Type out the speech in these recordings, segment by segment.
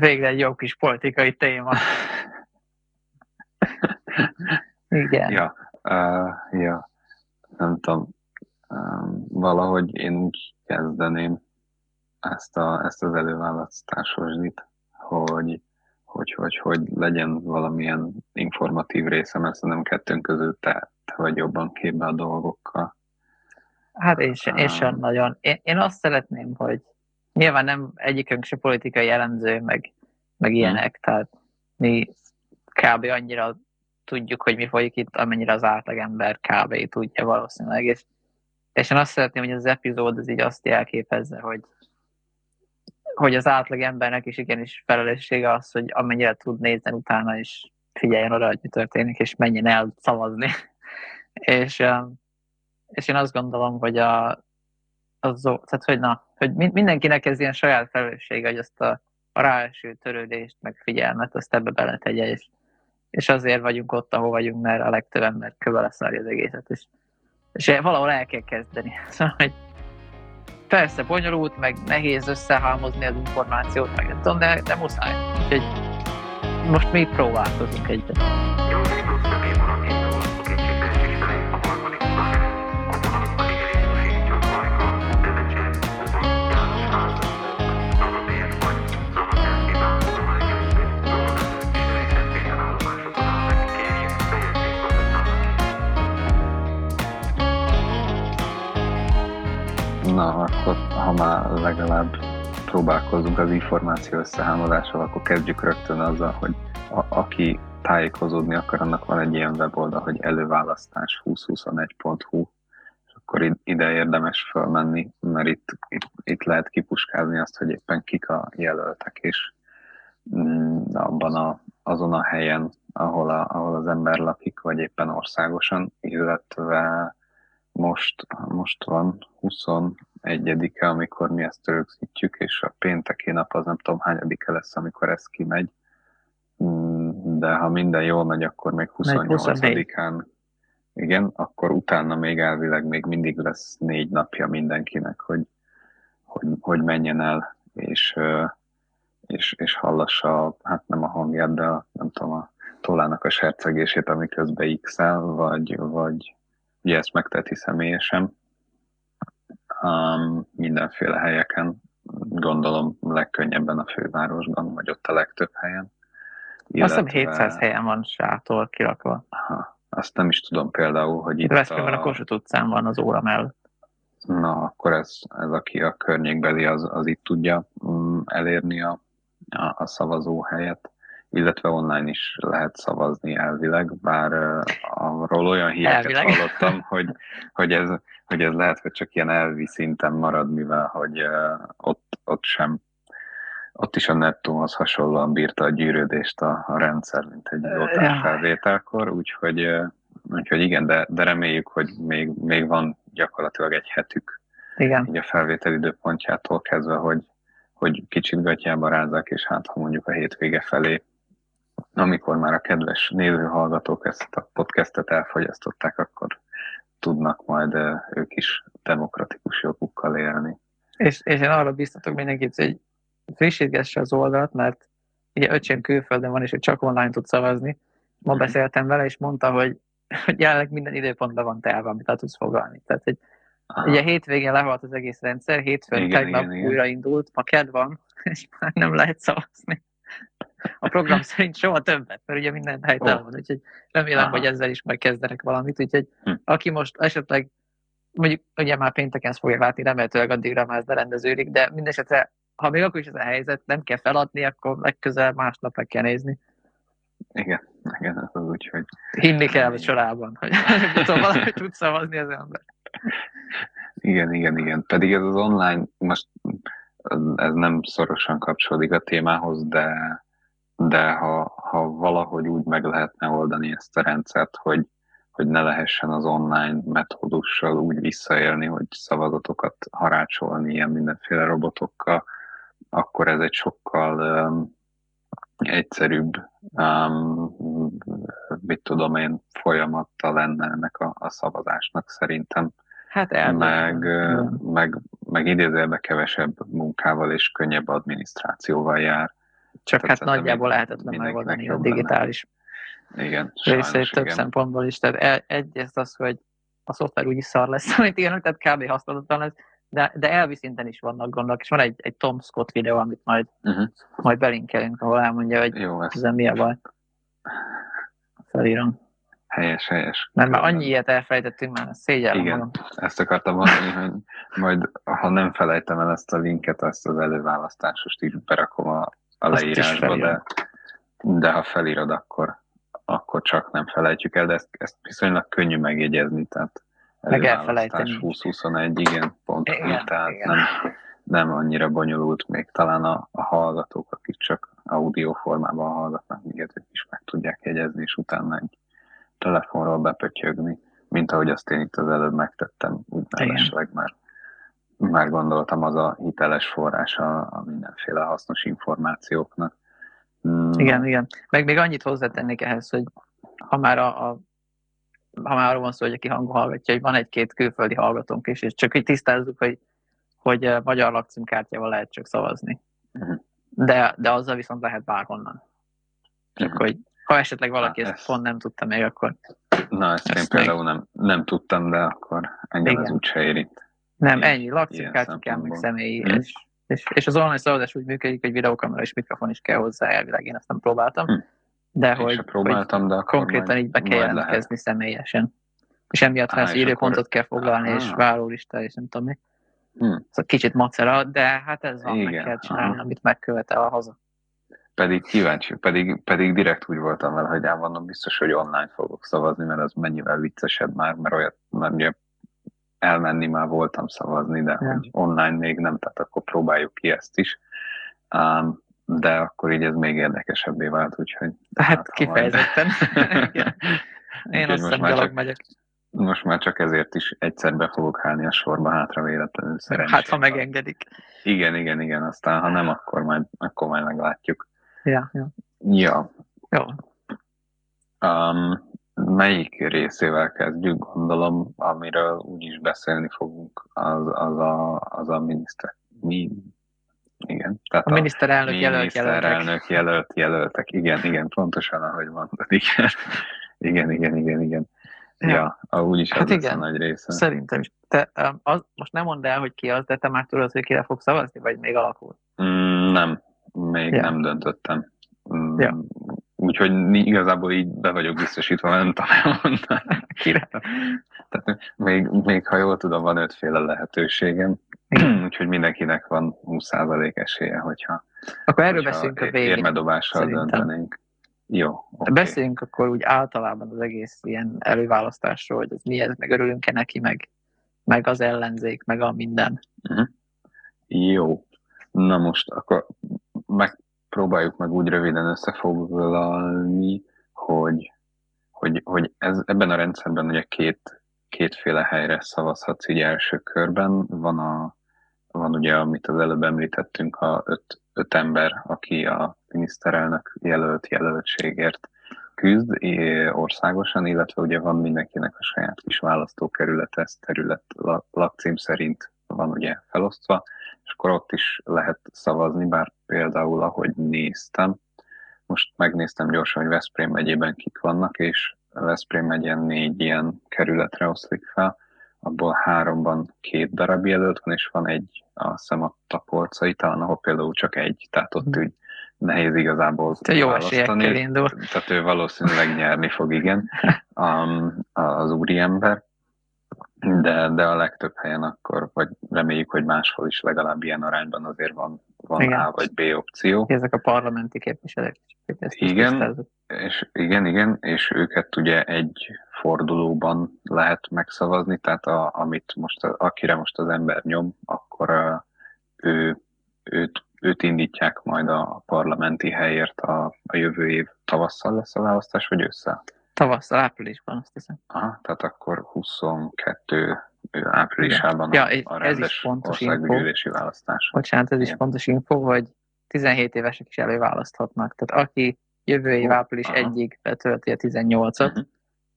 végre egy jó kis politikai téma. Igen. Ja, uh, ja, nem tudom, um, valahogy én úgy kezdeném ezt, a, ezt az előválasztásosdit, hogy, hogy, hogy, hogy legyen valamilyen informatív része, mert szerintem kettőnk közül te, te vagy jobban képbe a dolgokkal. Hát én sem, én sem nagyon. Én, én azt szeretném, hogy nyilván nem egyikünk se politikai jellemző, meg, meg ilyenek, hmm. tehát mi kb. annyira tudjuk, hogy mi folyik itt, amennyire az átlagember kb. tudja valószínűleg, és, és én azt szeretném, hogy az epizód az így azt jelképezze, hogy, hogy az átlagembernek is igenis felelőssége az, hogy amennyire tud nézni utána, és figyeljen oda, hogy mi történik, és menjen el szavazni. és, és én azt gondolom, hogy a, az, tehát, hogy, na, hogy mindenkinek ez ilyen saját felelőssége, hogy azt a, a ráeső törődést, meg figyelmet, azt ebbe beletegye, és, és azért vagyunk ott, ahol vagyunk, mert a legtöbb ember köve az egészet, és, és valahol el kell kezdeni. Szóval, hogy persze bonyolult, meg nehéz összehalmozni az információt, meg tudom, de, de muszáj. Úgyhogy most mi próbálkozunk egyet. Na, akkor ha már legalább próbálkozunk az információ összehámozással, akkor kezdjük rögtön azzal, hogy a, aki tájékozódni akar, annak van egy ilyen weboldal, hogy előválasztás 2021.hu, és akkor ide érdemes felmenni, mert itt, itt, itt lehet kipuskázni azt, hogy éppen kik a jelöltek, és mm, abban a, azon a helyen, ahol, a, ahol az ember lakik, vagy éppen országosan, illetve most, most van 21-e, amikor mi ezt rögzítjük, és a pénteki nap az nem tudom hányadike lesz, amikor ez kimegy. Mm, de ha minden jól megy, akkor még 28-án igen, akkor utána még elvileg még mindig lesz négy napja mindenkinek, hogy, hogy, hogy menjen el, és, és, és hallassa, hát nem a hangját, de a, nem tudom, a tollának a sercegését, ami közben x vagy, vagy, Ugye ezt megteti személyesen. Um, mindenféle helyeken, gondolom legkönnyebben a fővárosban, vagy ott a legtöbb helyen. Illetve... Azt hiszem 700 helyen van sátor kirakva. Aha. Azt nem is tudom például, hogy itt Veszprémben a... a Kossuth utcán van az óra mellett. Na, akkor ez, ez aki a környékbeli, az, az itt tudja um, elérni a, a, a szavazó helyet illetve online is lehet szavazni elvileg, bár arról olyan híreket elvileg. hallottam, hogy, hogy, ez, hogy ez lehet, hogy csak ilyen elvi szinten marad, mivel hogy ott, ott sem ott is a nettóhoz hasonlóan bírta a gyűrődést a, a rendszer, mint egy felvételkor, úgyhogy, úgyhogy igen, de, de reméljük, hogy még, még van gyakorlatilag egy hetük igen. így a felvétel időpontjától kezdve, hogy, hogy kicsit gatyába rázzák, és hát ha mondjuk a hétvége felé amikor már a kedves néző hallgatók ezt a podcastet elfogyasztották, akkor tudnak majd ők is demokratikus jogukkal élni. És, és én arra biztatok mindenkit, hogy frissítgesse az oldalt, mert ugye öcsém külföldön van, és ő csak online tud szavazni. Ma mm-hmm. beszéltem vele, és mondta, hogy, hogy jelenleg minden időpontban van telve, amit el tudsz fogalni. Tehát, hogy Aha. ugye hétvégén lehalt az egész rendszer, hétfőn igen, tegnap igen, igen. újraindult, ma kedv van, és már nem lehet szavazni a program szerint soha többet, mert ugye minden helytelen oh. van, úgyhogy remélem, Aha. hogy ezzel is majd kezdenek valamit, úgyhogy hm. aki most esetleg, mondjuk ugye már pénteken ezt fogja látni, remélhetőleg addigra már ez berendeződik, de mindesetre, ha még akkor is ez a helyzet, nem kell feladni, akkor legközelebb másnap meg kell nézni. Igen, igen, ez az úgy, hogy... Hinni kell a sorában, hogy valamit tud szavazni az ember. Igen, igen, igen. Pedig ez az online, most ez nem szorosan kapcsolódik a témához, de de ha, ha valahogy úgy meg lehetne oldani ezt a rendszert, hogy, hogy ne lehessen az online metódussal úgy visszaélni, hogy szavazatokat harácsolni ilyen mindenféle robotokkal, akkor ez egy sokkal um, egyszerűbb, um, mit tudom én, folyamata lenne ennek a, a szavazásnak szerintem. Hát el, meg, meg, meg idézőjelben kevesebb munkával és könnyebb adminisztrációval jár Csak hát nagyjából lehetetlen megoldani a lenne. digitális Igen, részét több igen. szempontból is. Tehát e- egyrészt az, hogy a szoftver úgyis szar lesz, amit írnak, tehát kb. használhatatlan lesz, de, de elvi szinten is vannak gondok, és van egy, egy Tom Scott videó, amit majd, Uh-huh. majd belinkelünk, ahol elmondja, hogy Jó, ez mi a baj. Felírom. helyes, helyes. Mert már annyi ilyet elfelejtettünk már, szégyellem Igen. magam. Ezt akartam mondani, hogy majd, ha nem felejtem el ezt a linket, azt az előválasztásost is berakom a, a leírásba, de, de ha felírod, akkor, akkor csak nem felejtjük el, de ezt, ezt viszonylag könnyű megjegyezni, tehát Meg elfelejteni. 2021, igen, pont Igen, tehát igen. nem, nem annyira bonyolult még talán a, a hallgatók, akik csak audio formában hallgatnak, még ők is meg tudják jegyezni, és utána egy telefonról bepötyögni, mint ahogy azt én itt az előbb megtettem, úgy mellesleg, mert már gondoltam, az a hiteles forrása a mindenféle hasznos információknak. Mm, Igen, igen. Meg még annyit hozzátennék ehhez, hogy ha már, a, a, ha már arról van szó, hogy aki hangon hallgatja, hogy van egy-két külföldi hallgatónk is, és csak hogy tisztázzuk, hogy, hogy eh, magyar lakcímkártyával lehet csak szavazni. Mhm. De, de azzal viszont lehet bárhonnan. Csak Mhm. hogy ha esetleg valaki Na, ezt ez- pont nem tudta még, akkor Na, ezt én Ezt meg- például nem, nem tudtam, de akkor engem Igen. ez úgyse érint. Nem, ennyi, lakcímkártya kell, meg személyi, Mhm. és, és, és az online szavazás úgy működik, hogy videókamera és mikrofon is kell hozzá, elvileg én ezt nem próbáltam, Hm. de Én hogy, próbáltam, de konkrétan így be kell jelentkezni személyesen. És emiatt lesz és időpontot akkor- kell foglalni, és Aha. várólista, és nem tudom mi. Hm. Szóval kicsit macera, de hát ez van, meg Igen, kell csinálni, aha. amit megkövetel a haza. Pedig kíváncsi, pedig, pedig direkt úgy voltam vele, hogy elmondom biztos, hogy online fogok szavazni, mert az mennyivel viccesebb már, mert olyat, mert ugye elmenni már voltam szavazni, de Ja. hogy online még nem, tehát akkor próbáljuk ki ezt is. Um, de akkor így ez még érdekesebbé vált, úgyhogy... Hát majd- kifejezetten. Én azt hiszem gyalog csak- megyek. Most már csak ezért is egyszer be fogok állni a sorba hátra véletlenül szerencsére. Hát, ha megengedik. Igen, igen, igen, aztán ha nem, akkor majd, akkor majd meglátjuk. Ja, ja. Ja, Jó. Um, melyik részével kezdjük, gondolom, amiről úgyis beszélni fogunk, az, az, a, az a miniszter. Mi? Igen. Tehát A miniszterelnök jelölt jelöltek. jelölt jelöltek. Igen, igen, pontosan ahogy mondod. Igen, igen, igen, igen. igen. Ja, ja a, úgyis Hát az a igen. nagy része. Szerintem is. Te, um, az, most nem mondd el, hogy ki az, de te már tudod, hogy kire fog szavazni, vagy még alakul. Mm, nem, még Ja. nem döntöttem. Mm, Ja. Úgyhogy igazából így be vagyok biztosítva, nem tudom elmondani. Kire? Tehát még, még ha jól tudom, van ötféle lehetőségem, úgyhogy mindenkinek van 20% esélye, hogyha, Akkor erről hogyha beszéljünk a végén. érmedobással szerintem. döntenénk. Jó. Okay. Beszéljünk akkor úgy általában az egész ilyen előválasztásról, hogy ez mi ez, meg örülünk-e neki, meg, meg az ellenzék, meg a minden. Jó. Na most akkor megpróbáljuk meg úgy röviden összefoglalni, hogy, hogy, hogy ez, ebben a rendszerben ugye két, kétféle helyre szavazhatsz így első körben. Van, a, van ugye, amit az előbb említettünk, a öt, öt ember, aki a miniszterelnök jelölt jelöltségért küzd országosan, illetve ugye van mindenkinek a saját kis választókerülete, ez terület la- lakcím szerint van ugye felosztva, és akkor ott is lehet szavazni, bár például, ahogy néztem, most megnéztem gyorsan, hogy Veszprém megyében kik vannak, és Veszprém megyen négy ilyen kerületre oszlik fel, abból háromban két darab jelölt van, és van egy, azt hiszem a tapolcai, talán ahol például csak egy, tehát ott úgy nehéz igazából Te jó esélyekkel indul. Tehát ő valószínűleg nyerni fog, igen, um, az úriember, de, de a legtöbb helyen akkor, vagy reméljük, hogy máshol is legalább ilyen arányban azért van, van Igen. A vagy B opció. Ezek a parlamenti képviselők. ezt Igen. És igen, igen, és őket ugye egy fordulóban lehet megszavazni, tehát a, amit most, akire most az ember nyom, akkor a, ő, őt, őt indítják majd a parlamenti helyért a, a jövő év tavasszal lesz a választás, vagy ősszel? Tavasszal, áprilisban azt hiszem. Aha, tehát akkor 22 áprilisában Ja, a, ez- a ez is rendes fontos országgyűlési választás. Bocsánat, ez is Igen. fontos info, hogy 17 évesek is előválaszthatnak. Tehát aki jövő év április aha. 1-ig betölti a 18-at, Mhm.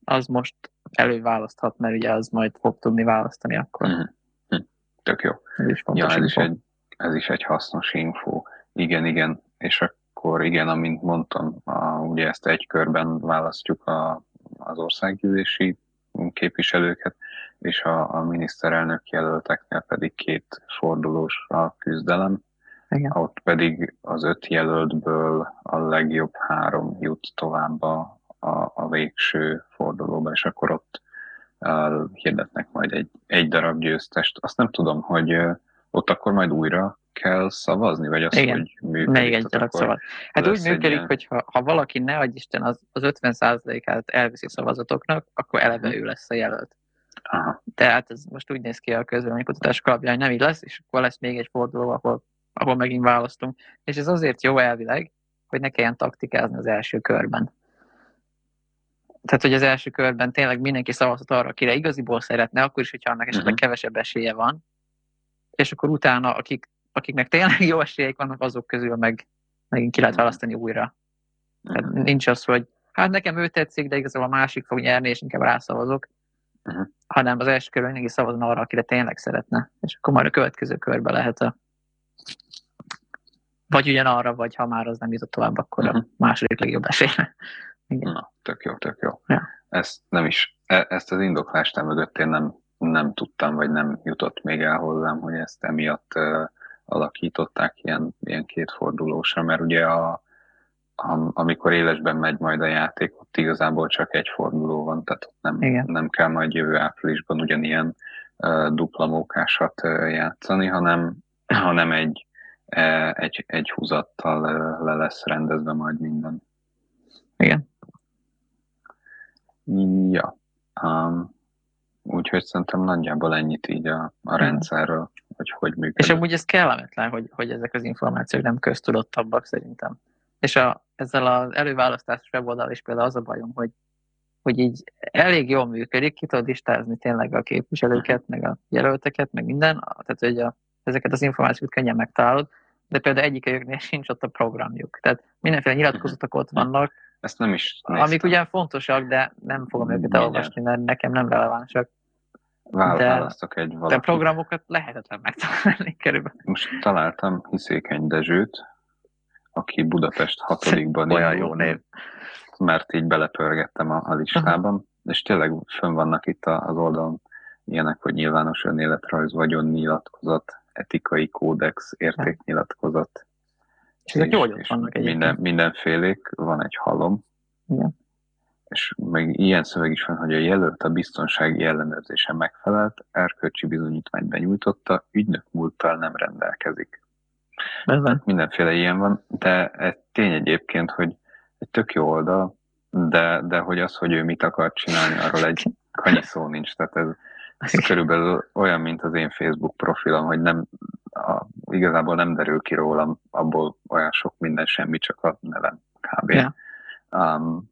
az most előválaszthat, mert ugye az majd fog tudni választani akkor. Mhm. Hm. Tök jó. Ez is Ja, fontos ez is, info. egy, ez is egy hasznos info. Igen, igen. És akkor akkor igen, amint mondtam, a, ugye ezt egy körben választjuk a, az országgyűlési képviselőket, és a, a miniszterelnök jelölteknél pedig két fordulós a küzdelem. Igen. Ott pedig az öt jelöltből a legjobb három jut tovább a, a, a végső fordulóba, és akkor ott uh, hirdetnek majd egy, egy darab győztest. Azt nem tudom, hogy uh, ott akkor majd újra kell szavazni, vagy az, Igen. hogy működik? Még egy darab szavaz. Hát úgy működik, ilyen... hogy ha, ha valaki, ne adj Isten, az, az 50%-át elviszi szavazatoknak, akkor eleve mhm. ő lesz a jelölt. Aha. Tehát ez most úgy néz ki a közvéleménykutatás alapján, hogy nem így lesz, és akkor lesz még egy forduló, ahol, ahol megint választunk. És ez azért jó elvileg, hogy ne kelljen taktikázni az első körben. Tehát, hogy az első körben tényleg mindenki szavazhat arra, akire igaziból szeretne, akkor is, hogyha annak esetleg uh-huh. kevesebb esélye van, és akkor utána, akik, akiknek tényleg jó esélyeik vannak, azok közül meg megint ki lehet választani újra. Tehát uh-huh. nincs az, hogy hát nekem ő tetszik, de igazából a másik fog nyerni, és inkább rászavazok uh-huh. hanem az első körben mindenki szavazon arra, akire tényleg szeretne, és akkor majd a következő körbe lehet a vagy ugyanarra, vagy ha már az nem jutott tovább, akkor uh-huh. a mhm. második legjobb esélyre. Igen. Na, tök jó, tök jó. Ja. Ezt nem is, e, ezt az indoklást mögött én nem, nem tudtam, vagy nem jutott még el hozzám, hogy ezt emiatt uh, alakították ilyen, ilyen kétfordulósra, mert ugye a, amikor élesben megy majd a játék, ott igazából csak egy forduló van, tehát ott nem, nem kell majd jövő áprilisban ugyanilyen uh, dupla mókásat uh, játszani, hanem, hanem egy, uh, egy, egy húzattal uh, le lesz rendezve majd minden. Igen. Ja. Um, úgyhogy szerintem nagyjából ennyit így a, a rendszerről, hogy hogy működik. És amúgy ez kellemetlen, hogy, hogy ezek az információk nem köztudottabbak szerintem. És a, ezzel az előválasztásos weboldal is például az a bajom, hogy, hogy így elég jól működik, ki tudod listázni tényleg a képviselőket, meg a jelölteket, meg minden, tehát hogy a, ezeket az információkat könnyen megtalálod, de például egyikőjüknél sincs ott a programjuk. Tehát mindenféle nyilatkozatok ott vannak, ezt nem is néztem. Amik ugyan fontosak, de nem fogom őket elolvasni, mert nekem nem relevánsak. Választok egy valakit. De programokat lehetetlen megtalálni körülbelül. Most találtam Hiszékeny Dezsőt, aki Budapest hatodikban Olyan jó név. Mert így belepörgettem a, a listában, uh-huh. és tényleg fönn vannak itt az oldalon ilyenek, hogy nyilvános önéletrajz, vagyon nyilatkozat, etikai kódex, értéknyilatkozat. És ezek jól ott vannak egyébként. Minden, mindenfélék, van egy halom, Igen. és meg ilyen szöveg is van, hogy a jelölt a biztonsági ellenőrzésen megfelelt, erkölcsi bizonyítványt benyújtotta, ügynök múlttal nem rendelkezik. Ezen. Mindenféle ilyen van, de egy tény egyébként, hogy egy tök jó oldal, de, de hogy az, hogy ő mit akar csinálni, arról egy kanyi szó nincs. Tehát ez, ez körülbelül olyan, mint az én Facebook profilom, hogy nem, a, igazából nem derül ki rólam abból olyan sok minden, semmi, csak a nevem kb. Yeah. Um,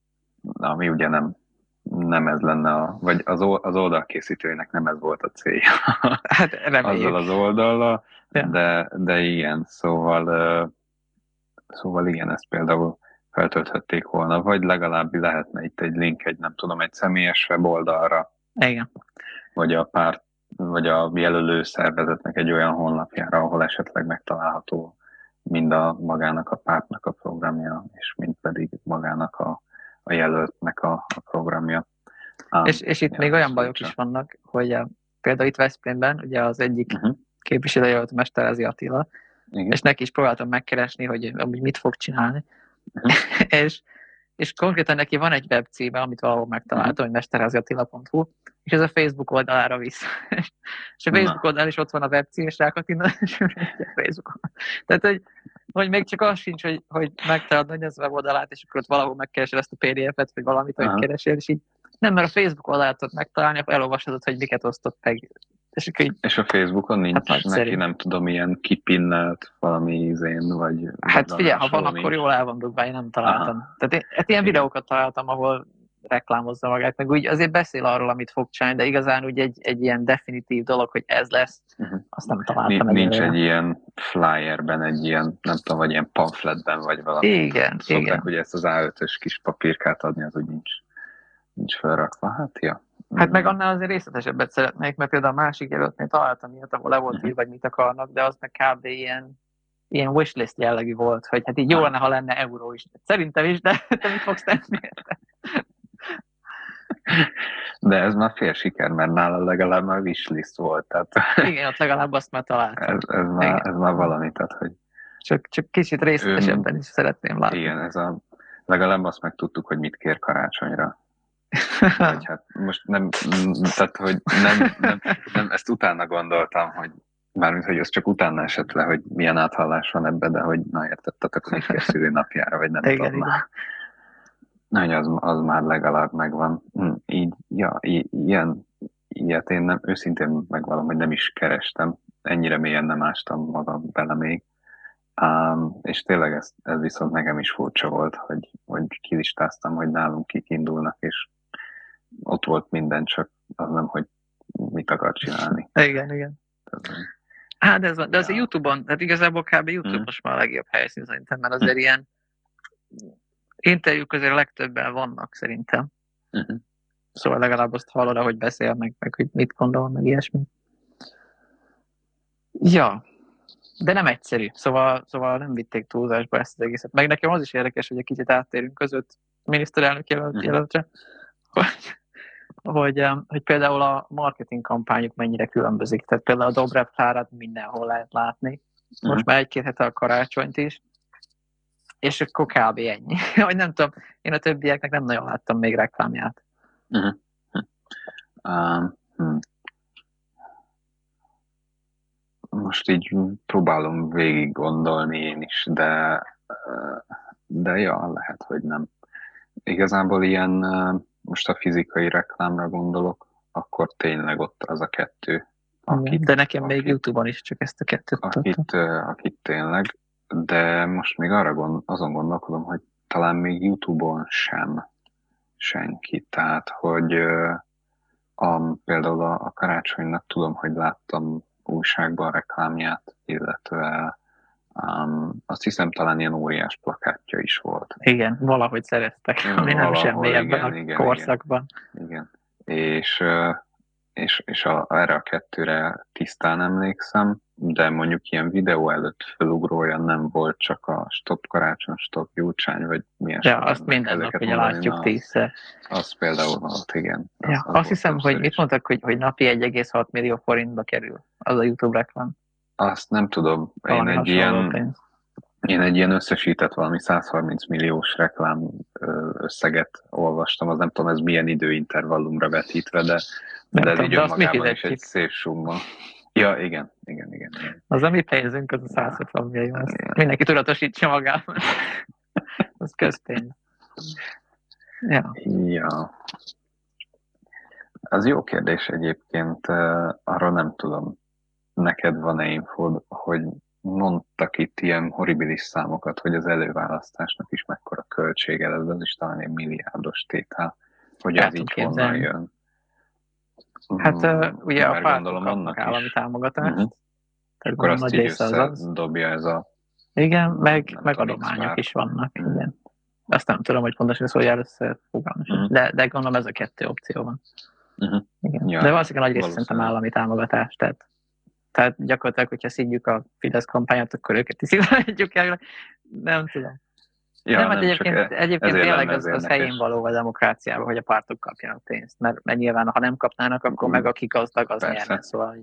ami ugye nem, nem ez lenne, a, vagy az, az oldalkészítőinek nem ez volt a célja. Hát Azzal az oldallal, yeah. de, de igen, szóval, szóval igen, ezt például feltölthették volna, vagy legalább lehetne itt egy link, egy nem tudom, egy személyes weboldalra. Igen. Vagy a párt, vagy a jelölő szervezetnek egy olyan honlapjára, ahol esetleg megtalálható mind a magának a pártnak a programja, és mind pedig magának a, a jelöltnek a, a programja. Um, és, és itt még olyan bajok is vannak, hogy a, például itt Veszprémben, ugye az egyik uh-huh. képviselőjelölt Mesterezi Attila, Igen. és neki is próbáltam megkeresni, hogy amúgy mit fog csinálni, uh-huh. és, és konkrétan neki van egy webcíme, amit valahol megtaláltam, uh-huh. hogy mestereziattila.hu, és ez a Facebook oldalára visz. és a Facebook oldalán is ott van a webcím, és rákattinod, és a Facebookon. Tehát, hogy vagy még csak az sincs, hogy, hogy megtalálod hogy ez a weboldalát, és akkor ott valahol megkeresel ezt a PDF-et, vagy valamit, hogy keresél, és így nem, mert a Facebook oldalát tudod megtalálni, akkor elolvasod, hogy miket osztott meg. És, akkor így, és a Facebookon nincs hát neki, nem tudom, ilyen kipinnelt valami izén, vagy... Hát figyelj, ha van, akkor jól el van dugva, én nem találtam. Aha. Tehát én, hát ilyen videókat találtam, ahol reklámozza magát, meg úgy azért beszél arról, amit fog csinálni, de igazán úgy egy, egy ilyen definitív dolog, hogy ez lesz, uh-huh. azt nem találtam. Nincs, nincs egy ilyen flyerben, egy ilyen, nem tudom, vagy ilyen pamfletben, vagy valami. Igen, Szokták, igen. hogy ezt az A5-ös kis papírkát adni, az úgy nincs, nincs felrakva. Hát, ja. Hát meg annál azért részletesebbet szeretnék, mert például a másik jelöltnél találtam ilyet, ahol le volt uh-huh. írva, hogy mit akarnak, de az meg kb. ilyen ilyen wishlist jellegű volt, hogy hát így jó lenne, ha lenne euró is. Szerintem is, de te mit fogsz tenni? De ez már fél siker, mert nála legalább már wishlist volt. Tehát Igen, ott legalább azt már találtam. ez, ez, már, ez már valami, tehát hogy Csak, csak kicsit részletesebben is szeretném látni. igen, ez a, legalább azt meg tudtuk, hogy mit kér karácsonyra. Vagy hát most nem, tehát hogy nem, nem, nem, ezt utána gondoltam, hogy mármint, hogy az csak utána esett le, hogy milyen áthallás van ebbe, de hogy na értettetek, hogy mit kér napjára, vagy nem Igen, tudom igen. Hogy az, az már legalább megvan. Hm, Így, ja, ilyen, ilyet én nem, őszintén megvalom, hogy nem is kerestem. Ennyire mélyen nem ástam magam bele még. Um, és tényleg ez, ez viszont nekem is furcsa volt, hogy, hogy kilistáztam, hogy nálunk kik indulnak, és ott volt minden, csak az nem, hogy mit akar csinálni. Igen, igen. Hát ez van, de az a Ja. Youtube-on, tehát igazából kb. YouTube Mm. most már a legjobb helyszín szerintem, mert azért ilyen interjúk azért legtöbben vannak szerintem. Mhm. Szóval legalább azt hallod, ahogy beszél, meg, meg hogy mit gondol, meg ilyesmi. Ja, de nem egyszerű. Szóval, szóval nem vitték túlzásba ezt az egészet. Meg nekem az is érdekes, hogy egy kicsit áttérünk között miniszterelnök jelölt, Mhm. jelöltre, hogy, hogy, hogy például a marketing kampányuk mennyire különbözik. Tehát például a Dobrev Klárát mindenhol lehet látni. Most Mhm. már egy-két hete a karácsonyt is. És akkor kb. ennyi. Vagy nem tudom, én a többieknek nem nagyon láttam még reklámját. Um, hm. Most így próbálom végig gondolni én is, de, de ja, lehet, hogy nem. Igazából ilyen, most a fizikai reklámra gondolok, akkor tényleg ott az a kettő, akit, De nekem még akit- Youtube-on is csak ezt a kettőt akit, akit tényleg, de most még arra gond, azon gondolkodom, hogy talán még Youtube-on sem senki. Tehát, hogy a, például a, a karácsonynak tudom, hogy láttam újságban a reklámját, illetve um, azt hiszem talán ilyen óriás plakátja is volt. Igen, valahogy szereztek, ami nem valahol, semmi ebben igen, a igen, korszakban. Igen. És, ö, és, és a, erre a kettőre tisztán emlékszem, de mondjuk ilyen videó előtt felugro olyan nem volt, csak a stop karácsony, stop gyurcsány, vagy milyen Ja, azt minden nap ugye látjuk na, tízszer. Az például volt, igen. Az, Ja, az azt hiszem, hogy többször mit is. mondtak, hogy, hogy napi 1,6 millió forintba kerül az a YouTube reklám. Azt nem tudom, én egy, ilyen, pénz. én egy ilyen összesített valami 130 milliós reklám összeget olvastam, az nem tudom, ez milyen időintervallumra vetítve, de, Nem de ez tudom, így de önmagában is egy szép summa. Ja, igen, igen, igen. igen. Az a mi pénzünk, az a 160 millió. Azt mindenki tudatosítsa magában. az közpénz. Ja. Ja. Az jó kérdés egyébként, arra nem tudom. Neked van-e infód, hogy mondtak itt ilyen horribilis számokat, hogy az előválasztásnak is mekkora költsége lesz, az is talán egy milliárdos tétel, hogy El ez így honnan képzelni. jön. Hát uh, ugye a mert pártok gondolom kapnak annak állami is. támogatást. Mhm. Tehát Akkor a azt nagy része az az. összedobja ez a... Igen, meg, nem meg adományok is vannak. Mhm. Igen. Azt nem tudom, hogy pontosan ez hogy áll össze. Mhm. de, de gondolom ez a kettő opció van. Mhm. Igen. Ja, de valószínűleg a nagy része szerintem állami támogatás. Tehát, tehát gyakorlatilag, hogyha szidjuk a Fidesz kampányot, akkor őket is szidjuk el. Nem tudom. Ja, nem, hát egyébként, e- egyébként tényleg az, az helyén való a demokráciában, hogy a pártok kapjanak pénzt. Mert, mert nyilván, ha nem kapnának, akkor meg aki gazdag, az Persze. nyerne. Szóval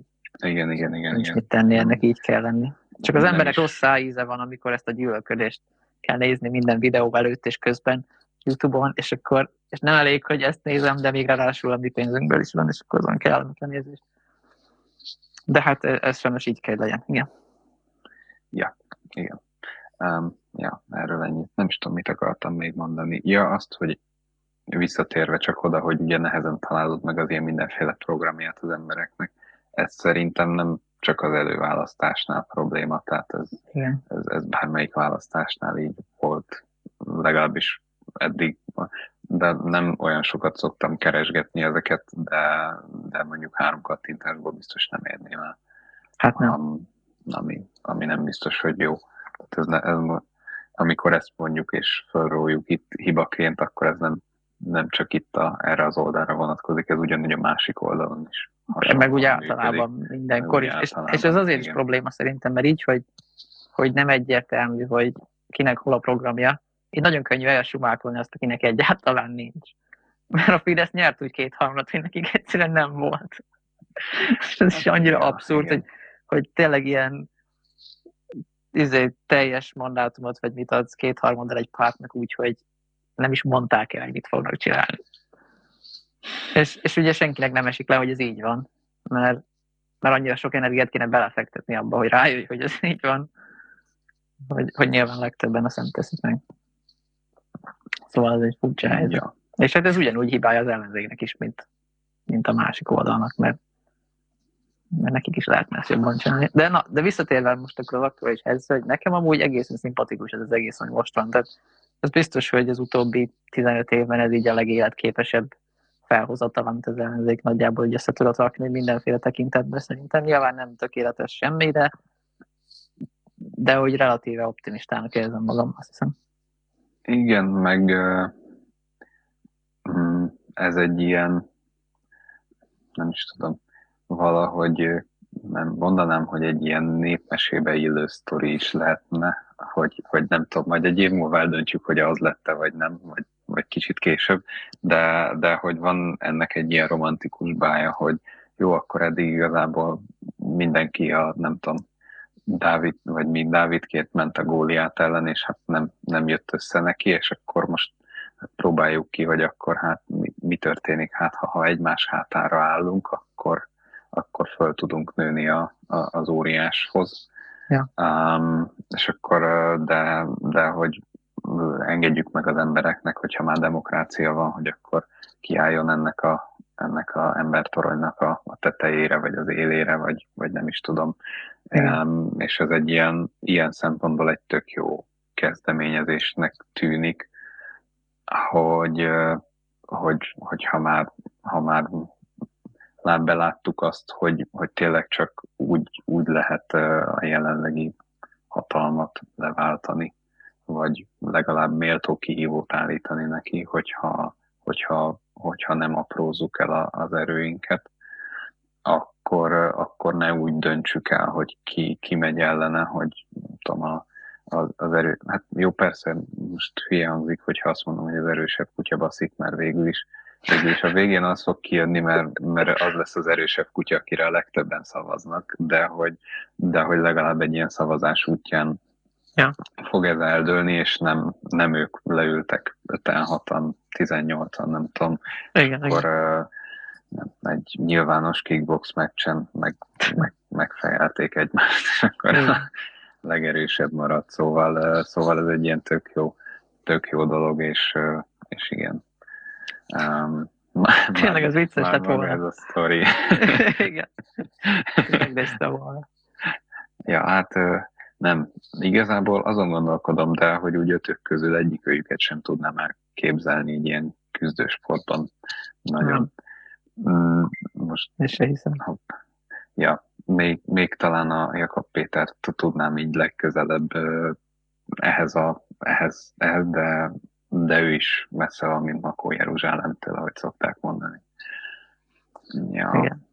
Igen, igen, igen. nincs igen. mit tenni, ennek így kell lenni. Csak az Nem emberek is. rossz szájíze van, amikor ezt a gyűlölködést kell nézni minden videó előtt és közben Youtube-on, és akkor és nem elég, hogy ezt nézem, de még ráadásul a mi pénzünkből is van, és akkor azon kellemetlen érzés. De hát ez ez sajnos így kell legyen. Igen. Igen. Um, ja, erről ennyit. Nem is tudom, mit akartam még mondani. Ja, azt, hogy visszatérve csak oda, hogy ugye nehezen találod meg az ilyen mindenféle programját az embereknek. Ez szerintem nem csak az előválasztásnál probléma, tehát ez, Igen. ez, ez bármelyik választásnál így volt, legalábbis eddig, de nem olyan sokat szoktam keresgetni ezeket, de, de mondjuk három kattintásból biztos nem érném el Hát nem. am- ami, ami nem biztos, hogy jó. Tehát ez, ne, ez, amikor ezt mondjuk és felróljuk itt hibaként, akkor ez nem, nem csak itt a, erre az oldalra vonatkozik, ez ugyanúgy a másik oldalon is. meg úgy általában működik. mindenkor is. És, és ez azért is igen. probléma szerintem, mert így, hogy hogy nem egyértelmű, hogy kinek hol a programja, így nagyon könnyű elsumákolni azt, akinek egyáltalán nincs. Mert a Fidesz nyert úgy két harmadat, hogy nekik egyszerűen nem volt. És ez is annyira abszurd, hogy, hogy tényleg ilyen izé, teljes mandátumot, vagy mit adsz kétharmadal egy pártnak úgy, hogy nem is mondták el, hogy mit fognak csinálni. És, és ugye senkinek nem esik le, hogy ez így van, mert, mert annyira sok energiát kéne belefektetni abba, hogy rájöjj, hogy ez így van, hogy, hogy nyilván legtöbben a szent teszik meg. Szóval ez egy furcsa helyzet. Ja. És hát ez ugyanúgy hibája az ellenzéknek is, mint, mint a másik oldalnak, mert, mert nekik is lehetne ezt jobban csinálni. De, na, de visszatérve most akkor az aktuális helyzet, hogy nekem amúgy egészen szimpatikus ez az egész, hogy most van. Tehát ez biztos, hogy az utóbbi 15 évben ez így a legéletképesebb felhozatal, amit az ellenzék nagyjából hogy össze tudott rakni mindenféle tekintetben. Szerintem nyilván nem tökéletes semmi, de, de hogy relatíve optimistának érzem magam, azt hiszem. Igen, meg mm, ez egy ilyen, nem is tudom, valahogy nem mondanám, hogy egy ilyen népmesébe illő sztori is lehetne, hogy, hogy nem tudom, majd egy év múlva eldöntjük, hogy az lette, vagy nem, vagy, vagy kicsit később, de, de hogy van ennek egy ilyen romantikus bája, hogy jó, akkor eddig igazából mindenki a, nem tudom, Dávid, vagy mind Dávidkét ment a góliát ellen, és hát nem, nem jött össze neki, és akkor most hát próbáljuk ki, hogy akkor hát mi, mi történik, hát ha, ha egymás hátára állunk, akkor, akkor föl tudunk nőni a, a, az óriáshoz. Ja. Um, és akkor, de, de hogy engedjük meg az embereknek, hogyha már demokrácia van, hogy akkor kiálljon ennek a, ennek a embertoronynak a, a tetejére, vagy az élére, vagy, vagy nem is tudom. Um, és ez egy ilyen, ilyen szempontból egy tök jó kezdeményezésnek tűnik, hogy, hogy, hogy ha már, ha már beláttuk azt, hogy, hogy tényleg csak úgy, úgy lehet a jelenlegi hatalmat leváltani, vagy legalább méltó kihívót állítani neki, hogyha, hogyha, hogyha nem aprózzuk el a, az erőinket, akkor, akkor ne úgy döntsük el, hogy ki, ki megy ellene, hogy tudom, a, az, az erő, hát jó persze, most hülye hangzik, hogyha azt mondom, hogy az erősebb kutya baszik, mert végül is végül is a végén az fog kijönni, mert, mert az lesz az erősebb kutya, akire a legtöbben szavaznak, de hogy, de hogy legalább egy ilyen szavazás útján ja. fog ez eldőlni, és nem, nem ők leültek 5-6-an, 18-an, nem tudom. Igen, akkor igen. Uh, egy nyilvános kickbox meccsen meg, meg, megfejelték egymást, és akkor igen. a legerősebb maradt. Szóval, szóval ez egy ilyen tök jó, tök jó dolog, és, és igen, Um, már, Tényleg az vicces lett volna. Ez a sztori. Igen. Megnézte volna. Ja, hát nem. Igazából azon gondolkodom, de hogy úgy ötök közül egyik őjüket sem tudnám már képzelni egy ilyen küzdősportban. Nagyon. Mm, most... És se hiszem. Hopp. Ja, még, még talán a Jakab Pétert tudnám így legközelebb ehhez, a, ehhez, ehhez de de ő is messze van, mint Makó Jeruzsálemtől, ahogy szokták mondani. Ja. Igen.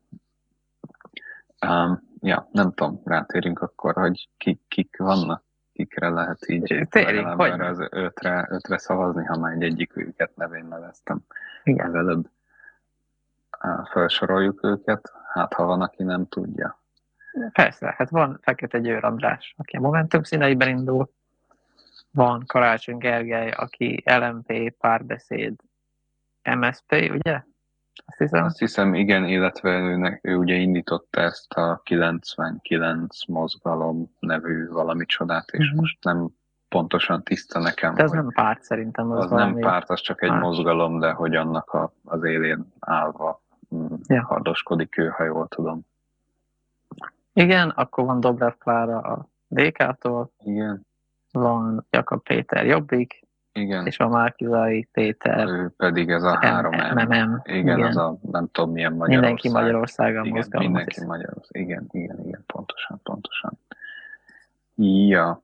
Um, ja, nem tudom, rátérünk akkor, hogy kik, kik vannak, kikre lehet így Térjünk, hogy erre az ötre, ötre szavazni, ha már egy egyik őket nevén neveztem. Igen. Az előbb felsoroljuk őket, hát ha van, aki nem tudja. Persze, hát van Fekete Győr András, aki a Momentum színeiben indul, van Karácsony Gergely, aki LMP párbeszéd MSP, ugye? Azt hiszem. Azt hiszem, igen, illetve ő, ő ugye indította ezt a 99 mozgalom nevű valami csodát, és uh-huh. most nem pontosan tiszta nekem. De ez nem párt szerintem. Az, az nem párt, az csak egy más. mozgalom, de hogy annak a, az élén állva mm, ja. hardoskodik ő, ha jól tudom. Igen, akkor van Dobrev Klára a DK-tól. Igen van Jakab Péter Jobbik, igen. és a Márkizai Péter. Ő pedig ez a három M. Igen, igen, az a nem tudom milyen Magyarország. Mindenki Magyarországon igen, mozgalom. Mindenki Magyarország. Igen, igen, igen, pontosan, pontosan. Ja.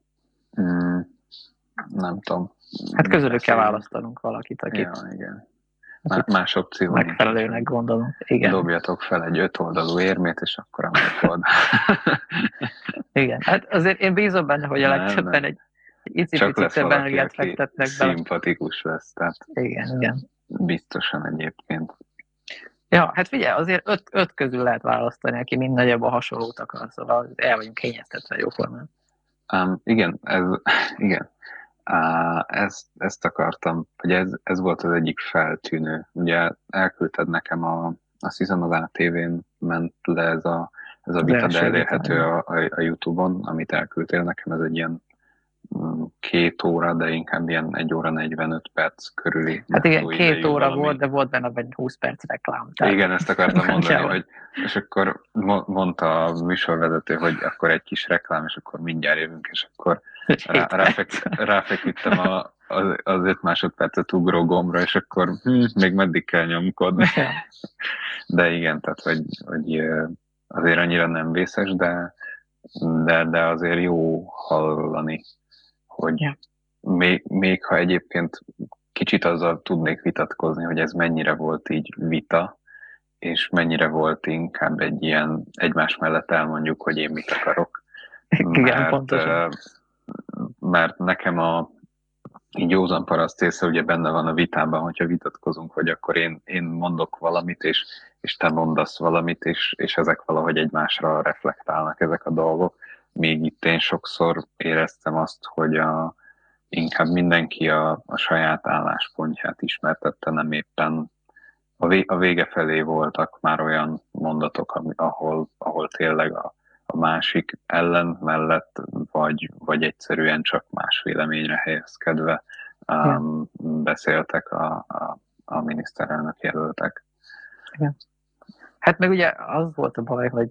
Mm, nem tudom. Hát közülük kell választanunk valakit, akit... Ja, igen. Más opció. Megfelelőnek gondolom. Igen. Dobjatok fel egy öt oldalú érmét, és akkor a oldal. Igen, hát azért én bízom benne, hogy a legtöbben egy icipicit több energiát fektetnek bele. Szimpatikus lesz, tehát igen, igen. biztosan egyébként. Ja, hát figyelj, azért öt, öt közül lehet választani, aki mind nagyobb a hasonlót akar, szóval el vagyunk kényeztetve jóformán. Um, igen, ez, igen. Uh, ezt, ezt akartam, hogy ez, ez volt az egyik feltűnő. Ugye elküldted nekem a, azt hiszem az ATV-n ment le ez a, ez a vita, de elérhető a, a, a Youtube-on, amit elküldtél nekem, ez egy ilyen két óra, de inkább ilyen egy óra 45 perc körüli. Hát igen, két óra valami. volt, de volt benne egy 20 perc reklám. Tehát... Igen, ezt akartam mondani, hogy, és akkor mondta a műsorvezető, hogy akkor egy kis reklám, és akkor mindjárt jövünk, és akkor rá, ráfek, ráfeküdtem a, az, az öt másodpercet ugró gombra, és akkor hm, még meddig kell nyomkodni. De igen, tehát hogy, hogy azért annyira nem vészes, de, de, de azért jó hallani hogy ja. még, még ha egyébként kicsit azzal tudnék vitatkozni, hogy ez mennyire volt így vita, és mennyire volt inkább egy ilyen egymás mellett elmondjuk, hogy én mit akarok. Igen, mert, pontosan. Mert nekem a így józan paraszt észre ugye benne van a vitában, hogyha vitatkozunk, hogy akkor én, én mondok valamit, és, és te mondasz valamit, és, és ezek valahogy egymásra reflektálnak ezek a dolgok még itt én sokszor éreztem azt, hogy a, inkább mindenki a, a saját álláspontját ismertette, nem éppen a, vé, a vége felé voltak már olyan mondatok, ami, ahol, ahol tényleg a, a másik ellen mellett, vagy, vagy egyszerűen csak más véleményre helyezkedve um, beszéltek a, a, a miniszterelnök jelöltek. Igen. Hát meg ugye az volt a baj, hogy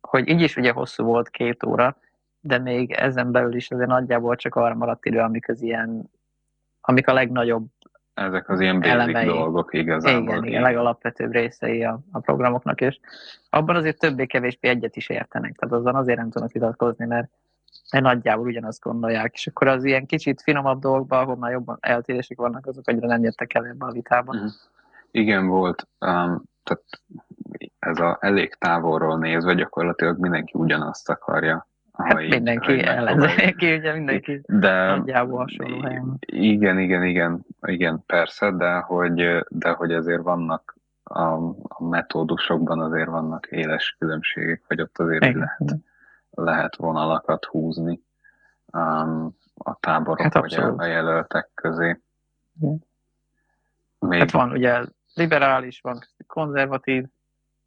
hogy így is ugye hosszú volt két óra, de még ezen belül is azért nagyjából csak arra maradt idő, amik az ilyen, amik a legnagyobb ezek az ilyen basic elemei. dolgok igazából. Igen, igen, a legalapvetőbb részei a, a programoknak, és abban azért többé-kevésbé egyet is értenek, tehát azon azért nem tudnak vitatkozni, mert, mert nagyjából ugyanazt gondolják, és akkor az ilyen kicsit finomabb dolgokban, ahol már jobban eltérések vannak, azok egyre nem jöttek el ebbe a vitában. Uh-huh. Igen, volt. Um, tehát ez a elég távolról nézve gyakorlatilag mindenki ugyanazt akarja. Hát így, mindenki ellenzéki, ugye mindenki de, nagyjából hasonló helyen. Igen, igen, igen, igen, persze, de hogy, de hogy azért vannak a, a metódusokban azért vannak éles különbségek, vagy ott azért igen. lehet, lehet vonalakat húzni um, a táborok hát vagy a, a jelöltek közé. Még... Hát van ugye liberális, van konzervatív,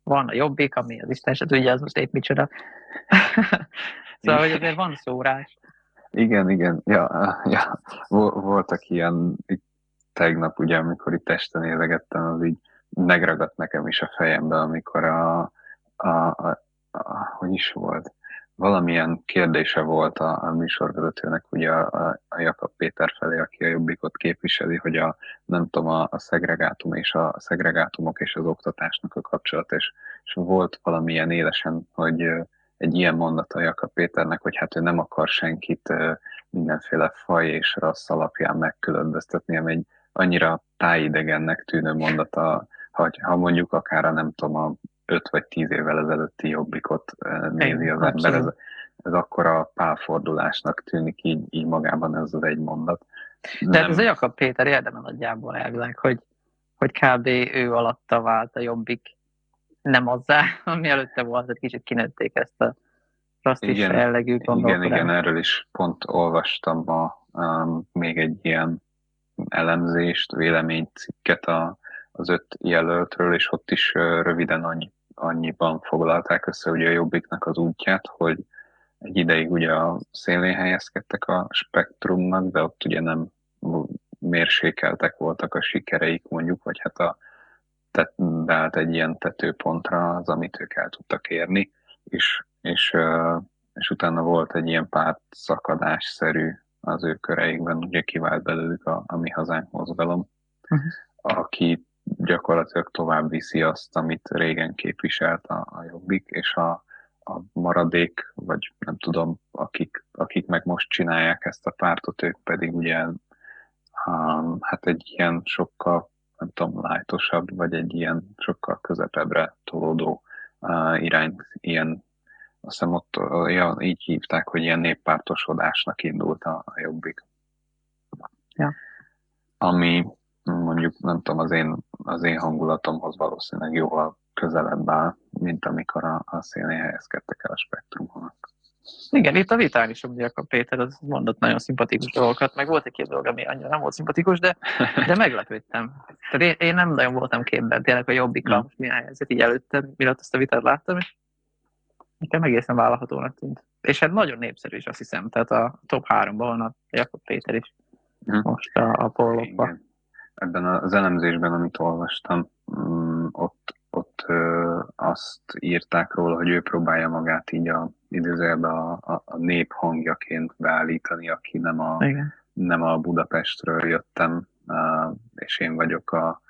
van a jobbik, ami az Isten se tudja, az most épp micsoda. szóval, hogy azért van szórás. Igen, igen. Ja, ja. Voltak ilyen tegnap, ugye, amikor itt este nézegettem, az így megragadt nekem is a fejembe, amikor a, a, a, a hogy is volt, valamilyen kérdése volt a, a műsorvezetőnek, ugye a, a, a Jakab Péter felé, aki a Jobbikot képviseli, hogy a, nem tudom, a, a szegregátum és a, a szegregátumok és az oktatásnak a kapcsolat, és, és volt valamilyen élesen, hogy egy ilyen mondata a Jakab Péternek, hogy hát ő nem akar senkit mindenféle faj és rassz alapján megkülönböztetni, ami egy annyira tájidegennek tűnő mondata, hogy ha mondjuk akár a nem tudom, a 5 vagy 10 évvel ezelőtti jobbikot nézi az ember, ez, ez akkora pálfordulásnak tűnik így, így magában ez az egy mondat. De ez a Jakab Péter érdeme nagyjából elvileg, hogy, hogy kb. ő alatta vált a jobbik, nem azzá, ami előtte volt, hogy kicsit kinőtték ezt a rasszis jellegű Igen, igen, erről is pont olvastam ma um, még egy ilyen elemzést, véleménycikket a, az öt jelöltről, és ott is röviden annyi, annyiban foglalták össze ugye a Jobbiknak az útját, hogy egy ideig ugye a szélén helyezkedtek a spektrumnak, de ott ugye nem mérsékeltek voltak a sikereik mondjuk, vagy hát a tett, beállt egy ilyen tetőpontra az, amit ők el tudtak érni, és, és, és utána volt egy ilyen párt szakadásszerű az ő köreikben, ugye kivált belőlük a, a Mi Hazánk mozgalom, uh-huh. aki gyakorlatilag tovább viszi azt, amit régen képviselt a, a Jobbik, és a, a maradék, vagy nem tudom, akik, akik meg most csinálják ezt a pártot, ők pedig ugye um, hát egy ilyen sokkal nem tudom, lájtosabb, vagy egy ilyen sokkal közepebbre tolódó uh, irány, ilyen azt hiszem ott ja, így hívták, hogy ilyen néppártosodásnak indult a, a jobbik. Ja. Ami mondjuk, nem tudom, az én, az én hangulatomhoz valószínűleg jóval közelebb áll, mint amikor a, a szélnél helyezkedtek el a spektrumon. Igen, itt a vitán is ugye a Péter az mondott nagyon szimpatikus dolgokat, meg volt egy-két dolog, ami annyira nem volt szimpatikus, de, de meglepődtem. Tehát én, én nem nagyon voltam képben, tényleg a jobbik mm. milyen helyzet így előtte, miatt azt a vitát láttam, és nekem egészen vállalhatónak tűnt. És hát nagyon népszerű is azt hiszem, tehát a top 3-ban van a Jakob Péter is mm. most a, a pollokban. Ebben az elemzésben, amit olvastam, mm, ott, ott ö, azt írták róla, hogy ő próbálja magát így a, idézőjelben a, a, a nép hangjaként beállítani, aki nem a, Igen. nem a Budapestről jöttem, uh, és én vagyok a,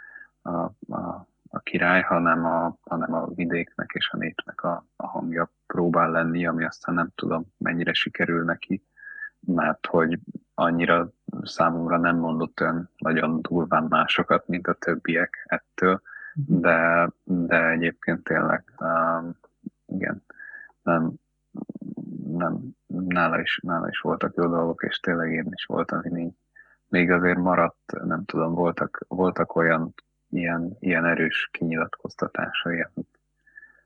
a, a, a király, hanem a, hanem a vidéknek és a népnek a, a hangja próbál lenni, ami aztán nem tudom, mennyire sikerül neki, mert hogy annyira számomra nem mondott olyan nagyon durván másokat, mint a többiek ettől. De, de egyébként tényleg um, igen, nem, nem, nála is, nála is voltak jó dolgok, és tényleg én is voltam, hogy így, még azért maradt, nem tudom, voltak, voltak olyan ilyen, ilyen erős kinyilatkoztatásai, amik,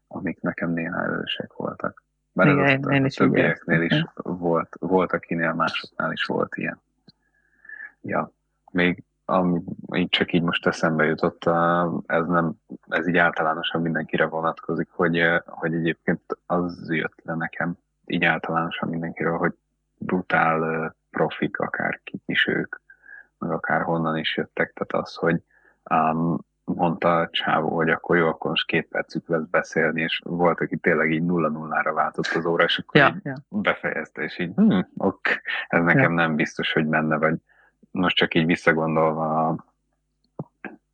amik nekem néha erősek voltak. Bár Igen, én, én is többieknél is volt, volt, akinél másoknál is volt ilyen. Ja, még ami így csak így most eszembe jutott, ez nem, ez így általánosan mindenkire vonatkozik, hogy, hogy egyébként az jött le nekem így általánosan mindenkiről, hogy brutál profik, akár kik is ők, meg akár honnan is jöttek, tehát az, hogy um, mondta a csávó, hogy akkor jó, akkor most két percük lesz beszélni, és volt, aki tényleg így nulla nullára váltott az óra, és akkor ja, ja. befejezte, és így, hm, ok, ez nekem ja. nem biztos, hogy menne, vagy most csak így visszagondolva a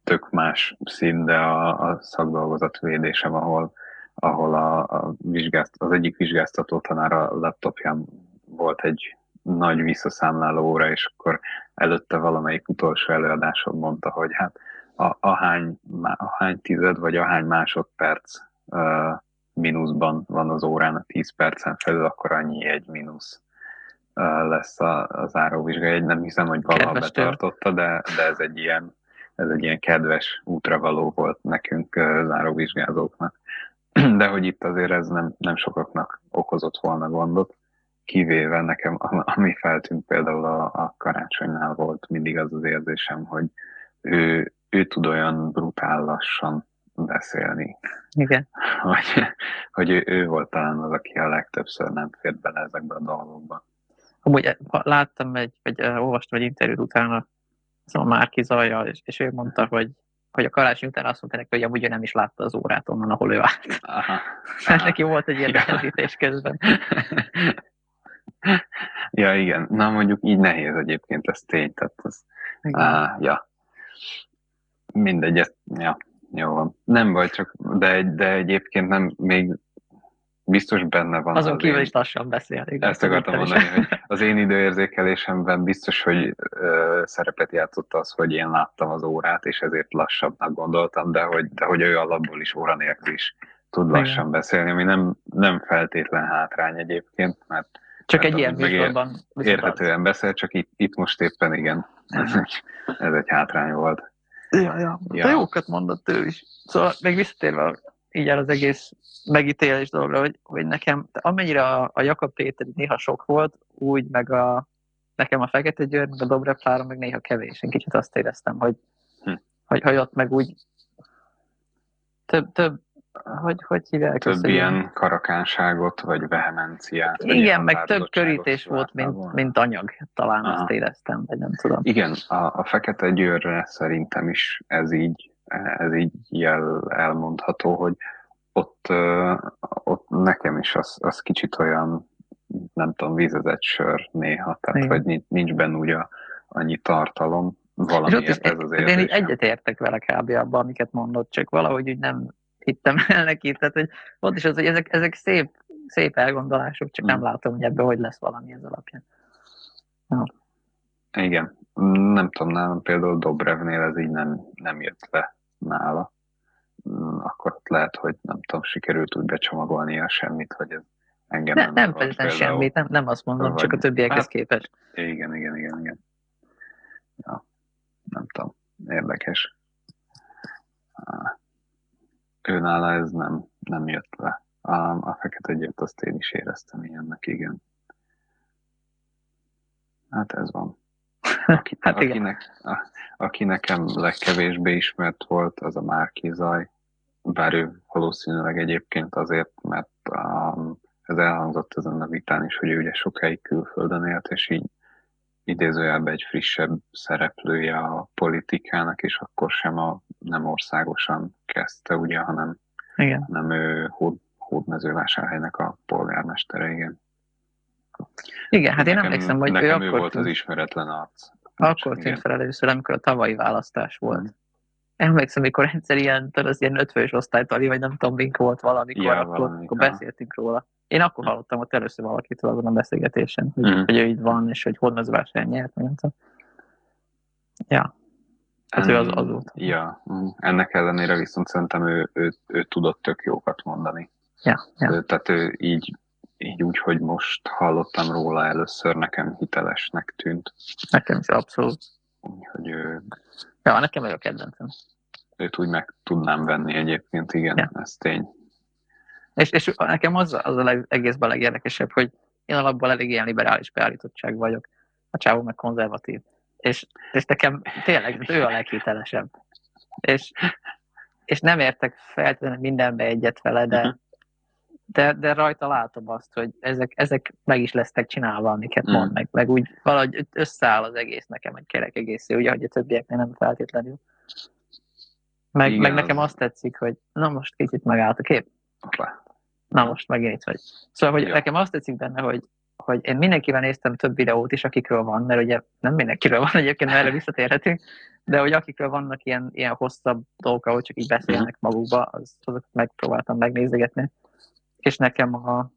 tök más szín, de a, a szakdolgozat védésem, ahol, ahol a, a vizsgázt, az egyik vizsgáztató tanár a laptopján volt egy nagy visszaszámláló óra, és akkor előtte valamelyik utolsó előadáson mondta, hogy hát a, ahány, ahány tized vagy ahány másodperc uh, mínuszban van az órán a 10 percen felül, akkor annyi egy mínusz lesz a, a záróvizsgája. Nem hiszem, hogy valaha betartotta, de, de ez egy ilyen ez egy ilyen kedves útravaló volt nekünk záróvizsgázóknak. De hogy itt azért ez nem, nem sokaknak okozott volna gondot, kivéve nekem, ami feltűnt például a, a karácsonynál volt mindig az az érzésem, hogy ő, ő tud olyan brutál lassan beszélni. Igen. Hogy, hogy ő, ő volt talán az, aki a legtöbbször nem fért bele ezekbe a dolgokba. Amúgy eh, láttam egy, vagy uh, olvastam egy interjút utána, szóval Márki Zajja, és, és ő mondta, hogy, hogy a karácsony után azt mondta neki, hogy amúgy ő nem is látta az órát onnan, ahol ő állt. Aha. Aha. neki volt egy ilyen közben. ja, igen. Na mondjuk így nehéz egyébként, ez tény. Tehát az, uh, ja mindegy, ezt, ja, jó van. Nem baj, csak, de, de egyébként nem, még biztos benne van. Azon kívül is lassan beszél. Igen, ezt akartam mondani, hogy az én időérzékelésemben biztos, hogy ö, szerepet játszott az, hogy én láttam az órát, és ezért lassabbnak gondoltam, de hogy, de hogy ő alapból is óra nélkül is tud Igen. lassan beszélni, ami nem, nem feltétlen hátrány egyébként, mert csak mert egy ilyen műsorban. Érthetően beszél, csak itt, itt most éppen igen, ez egy, ez egy hátrány volt. Ja, ja. ja. De jókat mondott ő is. Szóval még visszatérve így el az egész megítélés dologra, hogy, hogy nekem, amennyire a, a Jakab Péter néha sok volt, úgy meg a, nekem a Fekete Győr, meg a Dobrev Klára meg néha kevés. Én kicsit azt éreztem, hogy, hm. hogy, hogy ott meg úgy több, több hogy, hogy hívják? Több ilyen karakánságot, vagy vehemenciát. Igen, meg több körítés volt, mint, mint anyag, talán Aha. azt éreztem, vagy nem tudom. Igen, a, a Fekete Győrre szerintem is ez így, ez így jel elmondható, hogy ott, ott nekem is az, az kicsit olyan, nem tudom, vízezett sör néha, tehát Igen. hogy nincs benne úgy a, annyi tartalom, valamiért ez az érzésem. Én egyetértek vele kb. abban, amiket mondott, csak valahogy úgy nem, hittem el neki. Tehát, hogy ott is az, hogy ezek, ezek szép, szép elgondolások, csak nem mm. látom, hogy ebből hogy lesz valami ez alapján. Ja. Igen. Nem tudom, nálam például Dobrevnél ez így nem, nem jött le nála. Mm, akkor lehet, hogy nem tudom, sikerült úgy becsomagolnia semmit, hogy ez engem ne, nem, nem feltétlenül semmit, nem, nem azt mondom, vagy, csak a többiekhez hát, képest. Igen, igen, igen, igen. Ja, nem tudom, érdekes. Őnála ez nem, nem jött le. A, a fekete győt azt én is éreztem ilyennek, igen. Hát ez van. Aki, hát akinek, a, aki nekem legkevésbé ismert volt, az a Márki Zaj, bár ő valószínűleg egyébként azért, mert um, ez elhangzott ezen a vitán is, hogy ő ugye sokáig külföldön élt, és így idézőjelben egy frissebb szereplője a politikának, és akkor sem a nem országosan kezdte, ugye, hanem, igen. hanem ő hód, hódmezővásárhelynek a polgármestere, igen. Igen, hát én nekem, emlékszem, hogy nekem ő, ő akkor volt az ismeretlen arc. Akkor tűnt fel először, amikor a tavalyi választás volt. Mm. Emlékszem, amikor egyszer ilyen, az ilyen ötvős osztálytali, vagy nem tudom, mink volt valamikor, ja, akkor, valamikor, akkor beszéltünk róla. Én akkor hallottam ott először valakitől azon a beszélgetésen, hogy, mm. hogy ő itt van, és hogy honnan az vásány nyert, nem tudom. Ja. Hát ő az azóta. Ja, mm. ennek ellenére viszont szerintem ő, ő, ő, ő tudott tök jókat mondani. Ja, ja. Tehát ő így így úgy, hogy most hallottam róla először, nekem hitelesnek tűnt. Nekem is abszolút. Hogy ő... Ja, nekem ő a kedvencem. Őt úgy meg tudnám venni egyébként, igen, ja. ez tény. És, és nekem az, az a leg, egészben a legérdekesebb, hogy én alapból elég ilyen liberális beállítottság vagyok. A csávó meg konzervatív. És, és nekem tényleg ő a leghitelesebb. És, és nem értek feltétlenül mindenbe egyet vele, de, uh-huh de, de rajta látom azt, hogy ezek, ezek meg is lesznek csinálva, amiket mm. mond meg, meg úgy valahogy összeáll az egész nekem egy kerek egészé, ugye, hogy a többieknél nem feltétlenül. Meg, Igen, meg nekem azt tetszik, hogy na most kicsit megállt a kép. Na most megint itt vagy. Szóval, hogy ja. nekem azt tetszik benne, hogy, hogy én mindenkivel néztem több videót is, akikről van, mert ugye nem mindenkiről van egyébként, mert erre visszatérhetünk, de hogy akikről vannak ilyen, ilyen hosszabb dolgok, ahol csak így beszélnek magukba, az, azokat megpróbáltam megnézegetni és nekem a,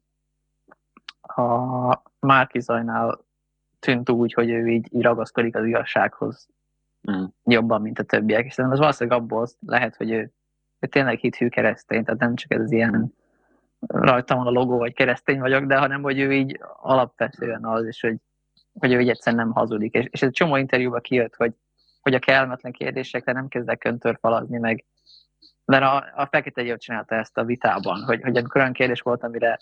a Márki Zajnál tűnt úgy, hogy ő így, így ragaszkodik az igazsághoz mm. jobban, mint a többiek, és szerintem az valószínűleg abból lehet, hogy ő, ő tényleg hithű keresztény, tehát nem csak ez ilyen rajtam van a logó, vagy keresztény vagyok, de hanem, hogy ő így alapvetően az, és hogy, hogy ő így egyszerűen nem hazudik. És, és egy csomó interjúban kijött, hogy, hogy a kellemetlen kérdésekre nem kezdek öntörfalazni, meg, mert a, a Fekete Győr csinálta ezt a vitában, hogy, hogy amikor olyan kérdés volt, amire,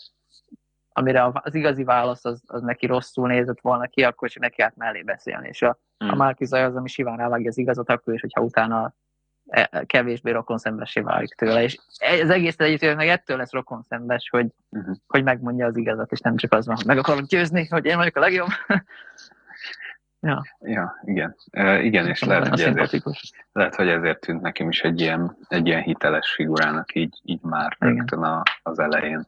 amire az igazi válasz az, az neki rosszul nézett volna ki, akkor csak neki állt mellé beszélni. És a, mm. a Márki Zaj az, ami siván rávágja az igazat, akkor is, hogyha utána e, kevésbé rokonszembessé válik tőle. És az egész együtt meg ettől lesz rokonszembes, hogy, uh-huh. hogy megmondja az igazat, és nem csak az van, hogy meg akarok győzni, hogy én vagyok a legjobb. Ja, ja igen. E, igen, és lehet hogy, ezért, lehet, hogy ezért tűnt nekem is egy ilyen, egy ilyen hiteles figurának így, így már rögtön a, az elején.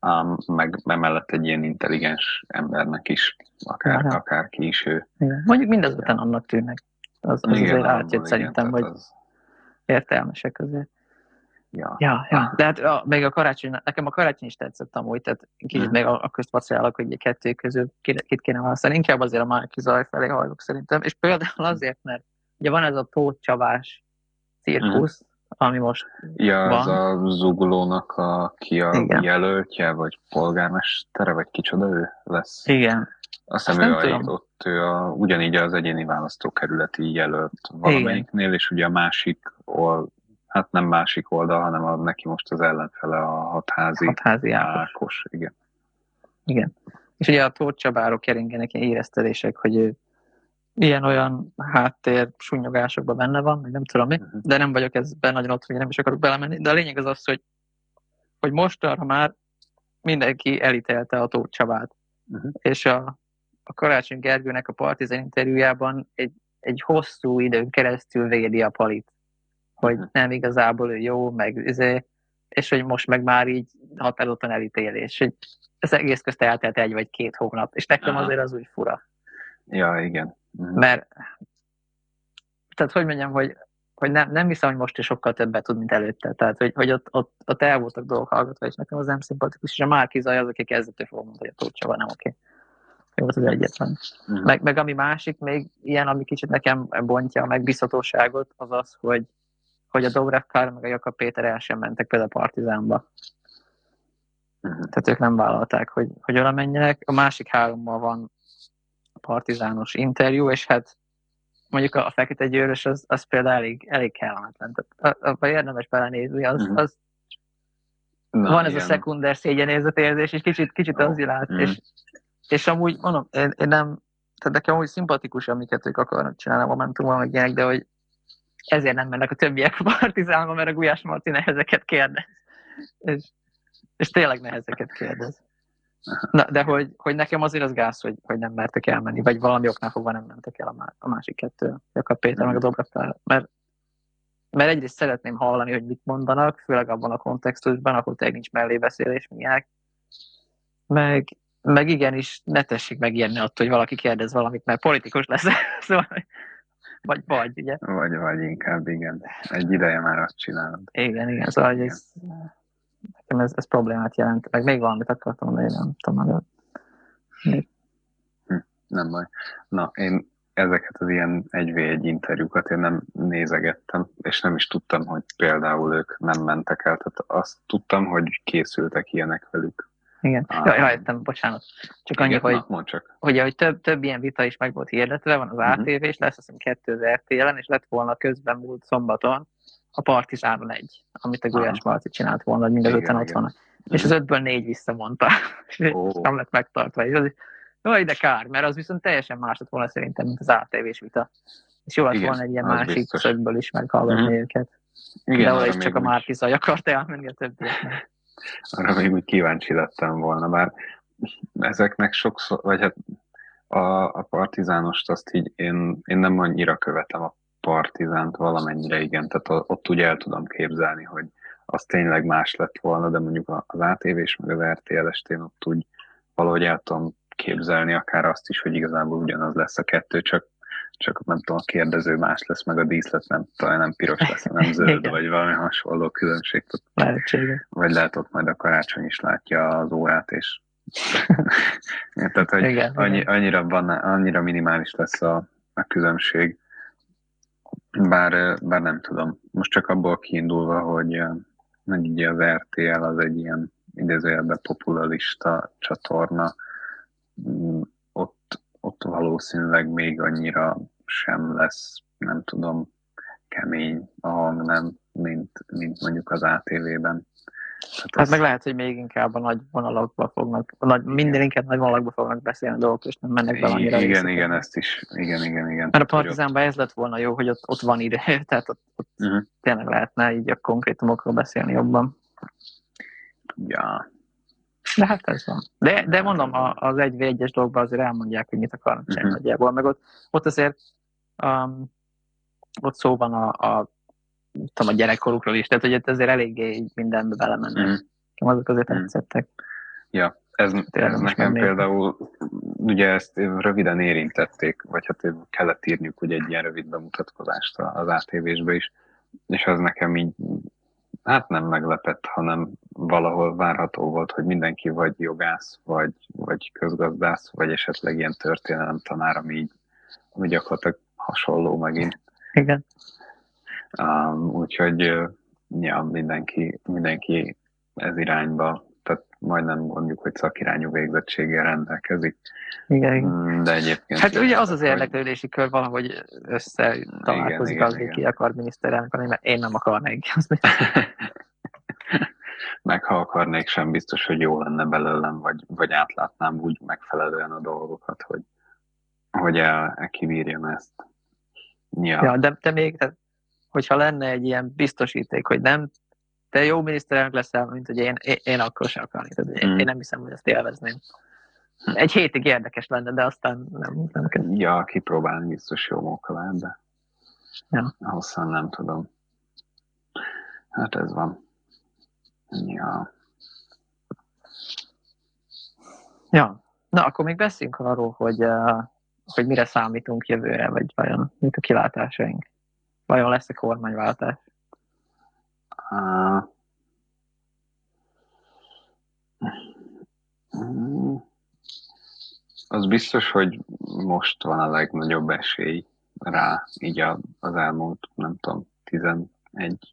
Um, meg mellett egy ilyen intelligens embernek is, akár, akár ki is ő. Igen. Mondjuk mindazután annak tűnnek. Az, az igen, azért átjött szerintem, hogy az... értelmesek azért. Ja. ja, ja. De hát a, még a karácsony, nekem a karácsony is tetszett amúgy, tehát kicsit mm. még a, a közt vacilálok, hogy kettő közül kit kéne választani. Inkább azért a Márki Zaj felé hajlok szerintem. És például azért, mert ugye van ez a Tóth Csavás cirkusz, mm. ami most Ja, van. ez a Zugulónak a, ki a Igen. jelöltje, vagy polgármestere, vagy kicsoda ő lesz. Igen. Azt hiszem, ő a, ott ő a, ugyanígy az egyéni választókerületi jelölt valamelyiknél, és ugye a másik hát nem másik oldal, hanem a, neki most az ellenfele a hatházi, hatházi Ákos. Ákos. Igen. Igen. És ugye a Tóth Csabáról keringenek ilyen éreztelések, hogy ő ilyen-olyan háttér sunyogásokban benne van, nem tudom mi, uh-huh. de nem vagyok ezben nagyon ott, hogy nem is akarok belemenni, de a lényeg az az, hogy, hogy mostanra már mindenki elítélte a Tóth Csabát. Uh-huh. És a, a Karácsony Gergőnek a Partizan interjújában egy, egy hosszú időn keresztül védi a palit hogy nem igazából ő jó, meg izé, és hogy most meg már így határozottan elítélés, hogy ez egész közt eltelt egy vagy két hónap, és nekem Aha. azért az úgy fura. Ja, igen. Uh-huh. Mert, tehát hogy mondjam, hogy, hogy nem, nem hiszem, hogy most is sokkal többet tud, mint előtte. Tehát, hogy, hogy ott, ott, ott el voltak dolgok hallgatva, és nekem az nem szimpatikus, és a Márki Zaj az, aki kezdetől fogom mondani, hogy a Tóth nem oké. Volt az egyetlen. Mhm. Meg, meg ami másik, még ilyen, ami kicsit nekem bontja a megbízhatóságot, az az, hogy, hogy a Dobrev Kár meg a Jakab Péter el sem mentek például a Partizánba. Mhm. Tehát ők nem vállalták, hogy, hogy oda menjenek. A másik hárommal van partizános interjú, és hát mondjuk a, a fekete győrös az, az például elég, elég kellemetlen. Tehát abban érdemes belenézni, az, Mhm. az Na, van ez ilyen. a szekunder szégyenézetérzés, és kicsit, kicsit Ó, az ilát, mm. és, és amúgy, mondom, én, én nem, tehát nekem úgy szimpatikus, amiket ők akarnak csinálni a Momentumban, meg ilyenek, de hogy ezért nem mennek a többiek a partizánba, mert a Gulyás Marti nehezeket kérdez. És, és tényleg nehezeket kérdez. Na, de hogy, hogy nekem azért az gáz, hogy, hogy nem mertek elmenni, vagy valami oknál fogva nem mentek el a, má- a másik kettő, Jakab Péter meg a Kár. Mert, mert egyrészt szeretném hallani, hogy mit mondanak, főleg abban a kontextusban, ahol tényleg nincs mellébeszélés, milyenek. Meg, meg igenis, ne tessék megijedni attól, hogy valaki kérdez valamit, mert politikus lesz. szóval, vagy, vagy, ugye? Vagy, vagy inkább, igen. Egy ideje már azt csinálod. Igen, igen, szóval hogy ez, nekem ez, ez problémát jelent. Meg még valamit akartam mondani, nem tudom, de Nem baj. Na, én ezeket az ilyen 1v1 interjúkat én nem nézegettem, és nem is tudtam, hogy például ők nem mentek el. Tehát azt tudtam, hogy készültek ilyenek velük. Igen. Ah. Ja, ja, értem, bocsánat. Csak annyi, Igen, hogy na, csak. hogy ahogy több, több ilyen vita is meg volt hirdetve, van az Mhm. ATV, és lesz azt hiszem kettő RTL-en, és lett volna közben múlt szombaton a Partizánon egy, amit a Gulyás. Marci csinált volna, hogy mind az Igen, öten ott vannak. És az ötből négy visszamondta. És Ó. nem lett megtartva. És az, jó, de kár, mert az viszont teljesen más lett volna szerintem, mint az ATV-s vita. És jó lett Igen, volna egy ilyen másik biztos. szögből is meghallgatni Mhm. őket. Igen, de is csak a Márki Zaj akart elmenni a többieknek. Arra még úgy kíváncsi lettem volna, bár ezeknek sokszor, vagy hát a, a partizánost azt így én, én nem annyira követem a partizánt valamennyire, igen, tehát ott úgy el tudom képzelni, hogy az tényleg más lett volna, de mondjuk az ATV és meg az RTL-est én ott úgy valahogy el tudom képzelni akár azt is, hogy igazából ugyanaz lesz a kettő, csak csak nem tudom, a kérdező más lesz, meg a díszlet nem, talán nem piros lesz, hanem zöld, vagy valami hasonló különbség. Lehetséges. vagy lehet ott majd a karácsony is látja az órát, és tehát, hogy Igen, annyi, igen. annyira, van, annyira minimális lesz a, a különbség. Bár, bár nem tudom. Most csak abból kiindulva, hogy meg ugye az RTL az egy ilyen idézőjelben popularista csatorna, mm, ott, valószínűleg még annyira sem lesz, nem tudom, kemény a hang, nem, mint, mint mondjuk az ATV-ben. Tehát Hát az- meg lehet, hogy még inkább a nagy vonalakba fognak, a nagy, minden inkább nagy vonalakba fognak beszélni a dolgok, és nem mennek bele annyira igen, részletekbe. igen, ezt is, igen, igen, igen. Mert a Partizánban ez lett volna jó, hogy ott, ott van idő, tehát ott, ott Mhm. tényleg lehetne így a konkrétumokról beszélni jobban. Ja, De hát ez van. De, de mondom, a, az egy v egyes dolgban azért elmondják, hogy mit akarnak csinálni Mhm. nagyjából, meg ott, ott azért um, ott szó van a, a, tudom, a gyerekkorukról is, tehát hogy ott azért eléggé mindenbe belemennek. Mm. Azok azért Mhm. tetszettek. ja. Ez, ez érdemes nekem például, ugye ezt röviden érintették, vagy hát kellett írniuk ugye egy ilyen rövid bemutatkozást az ATV-sbe is, és az nekem így, hát nem meglepett, hanem valahol várható volt, hogy mindenki vagy jogász, vagy, vagy közgazdász, vagy esetleg ilyen történelem tanár, ami így ami gyakorlatilag hasonló megint. Igen. Um, úgyhogy ja, mindenki, mindenki ez irányba, tehát majdnem mondjuk, hogy szakirányú végzettséggel rendelkezik, Igen. Mm, de egyébként... Hát ugye az az hogy- érdeklődési kör valahogy összetalálkozik Igen, az, igen, hogy ki akar miniszterelnök mert én nem akarnék. Meg ha akarnék, sem biztos, hogy jó lenne belőlem, vagy, vagy átlátnám úgy megfelelően a dolgokat, hogy, hogy el, el kibírjam ezt. Ja, Ja, de te még, tehát, hogyha lenne egy ilyen biztosíték, hogy nem, te jó miniszterelnök leszel, mint hogy én, én, én akkor sem akarnék. Tehát én, Mm. én nem hiszem, hogy ezt élvezném. Egy hétig érdekes lenne, de aztán nem, nem kell. ja kipróbálni biztos jó móka lehet, de Ja. hosszan nem tudom. Hát ez van. Ja. Ja. Na, akkor még beszéljünk arról, hogy, uh, hogy mire számítunk jövőre, vagy vajon mit a kilátásaink. Vajon lesz-e kormányváltás? Uh, az biztos, hogy most van a legnagyobb esély rá, így az elmúlt, nem tudom, 11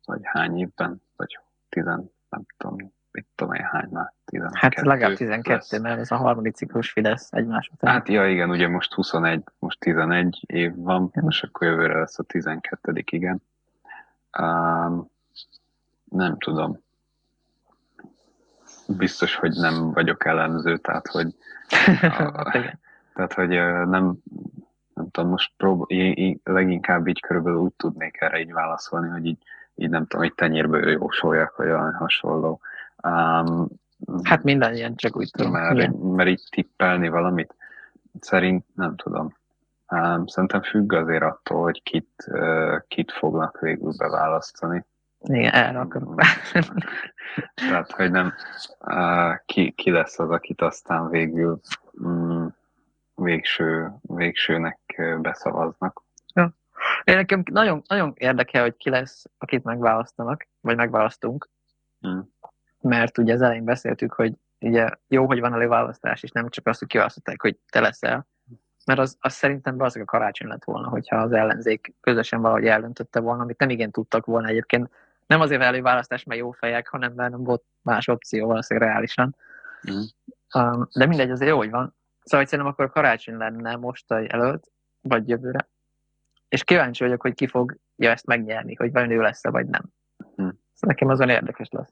vagy hány évben, vagy 10, nem tudom, mit tudom én hány már, 12. Hát legalább 12, lesz. mert ez a harmadik ciklus Fidesz egymás után. Hát ja, igen, ugye most 21, most 11 év van, ja. most akkor jövőre lesz a 12 igen. Um, nem tudom. Biztos, hogy nem vagyok ellenző, tehát hogy a, tehát, hogy nem, nem tudom, most prób- én, én leginkább így körülbelül úgy tudnék erre így válaszolni, hogy így, így nem tudom, hogy tenyérből jósoljak, vagy olyan hasonló. Um, hát minden ilyen, csak úgy tudom. Mert, mert így tippelni valamit, szerint nem tudom. Um, szerintem függ azért attól, hogy kit, uh, kit fognak végül beválasztani. Igen, erre akarok mm. Tehát, hogy nem uh, ki, ki lesz az, akit aztán végül um, végső, végsőnek beszavaznak. Ja. Én nekem nagyon, nagyon érdekel, hogy ki lesz, akit megválasztanak, vagy megválasztunk. Hmm. Mert ugye az elején beszéltük, hogy ugye jó, hogy van előválasztás, és nem csak azt, hogy kiválasztották, hogy te leszel. Mert az, az szerintem az a karácsony lett volna, hogyha az ellenzék közösen valahogy eldöntötte volna, amit nem igen tudtak volna egyébként. Nem azért előválasztás, mert jó fejek, hanem mert nem volt más opció valószínűleg reálisan. Mm. Um, de mindegy, azért jó, hogy van. Szóval hogy szerintem akkor karácsony lenne most előtt, vagy jövőre. És kíváncsi vagyok, hogy ki fogja ezt megnyerni, hogy vajon ő lesz-e, vagy nem. Hm. Szóval nekem azon érdekes lesz.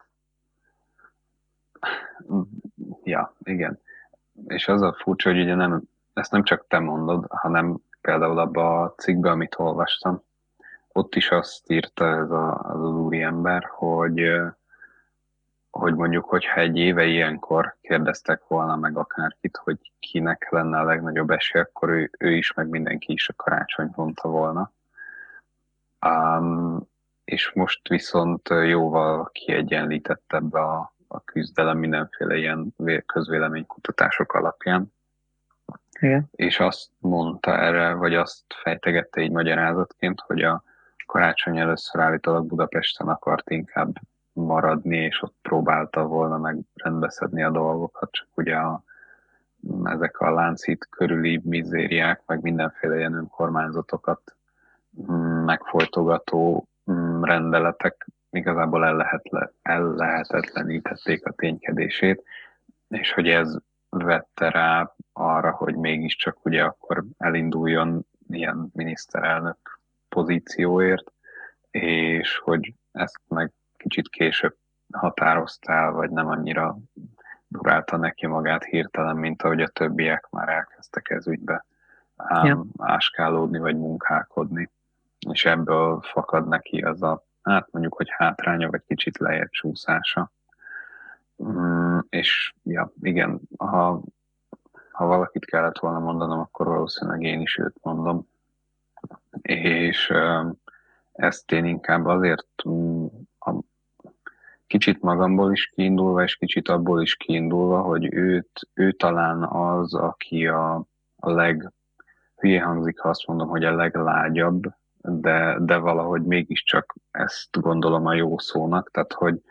Ja, igen. És az a furcsa, hogy ugye nem, ezt nem csak te mondod, hanem például abban a cikkben, amit olvastam, ott is azt írta ez a, az, az úriember, hogy hogy mondjuk, hogyha egy éve ilyenkor kérdeztek volna meg akárkit, hogy kinek lenne a legnagyobb esély, akkor ő, ő is, meg mindenki is a karácsony mondta volna. Um, és most viszont jóval kiegyenlítettebb a, a küzdelem mindenféle ilyen közvéleménykutatások alapján. Igen. És azt mondta erre, vagy azt fejtegette így magyarázatként, hogy a karácsony először állítólag Budapesten akart inkább maradni, és ott próbálta volna meg rendbeszedni a dolgokat, csak ugye a, ezek a láncít körüli mizériák, meg mindenféle ilyen önkormányzatokat megfolytogató mm, rendeletek igazából el, lehet le, el lehetetlenítették a ténykedését, és hogy ez vette rá arra, hogy mégiscsak ugye akkor elinduljon ilyen miniszterelnök pozícióért, és hogy ezt meg kicsit később határoztál, vagy nem annyira durálta neki magát hirtelen, mint ahogy a többiek már elkezdtek ez ügybe ám, ja. áskálódni, vagy munkálkodni. És ebből fakad neki az a, hát mondjuk, hogy hátránya, vagy kicsit lejjebb csúszása. Mm, és ja, igen, ha, ha valakit kellett volna mondanom, akkor valószínűleg én is őt mondom. És ezt én inkább azért mm, kicsit magamból is kiindulva, és kicsit abból is kiindulva, hogy őt, ő talán az, aki a, a leg, hülye hangzik, ha azt mondom, hogy a leglágyabb, de, de valahogy mégiscsak ezt gondolom a jó szónak, tehát hogy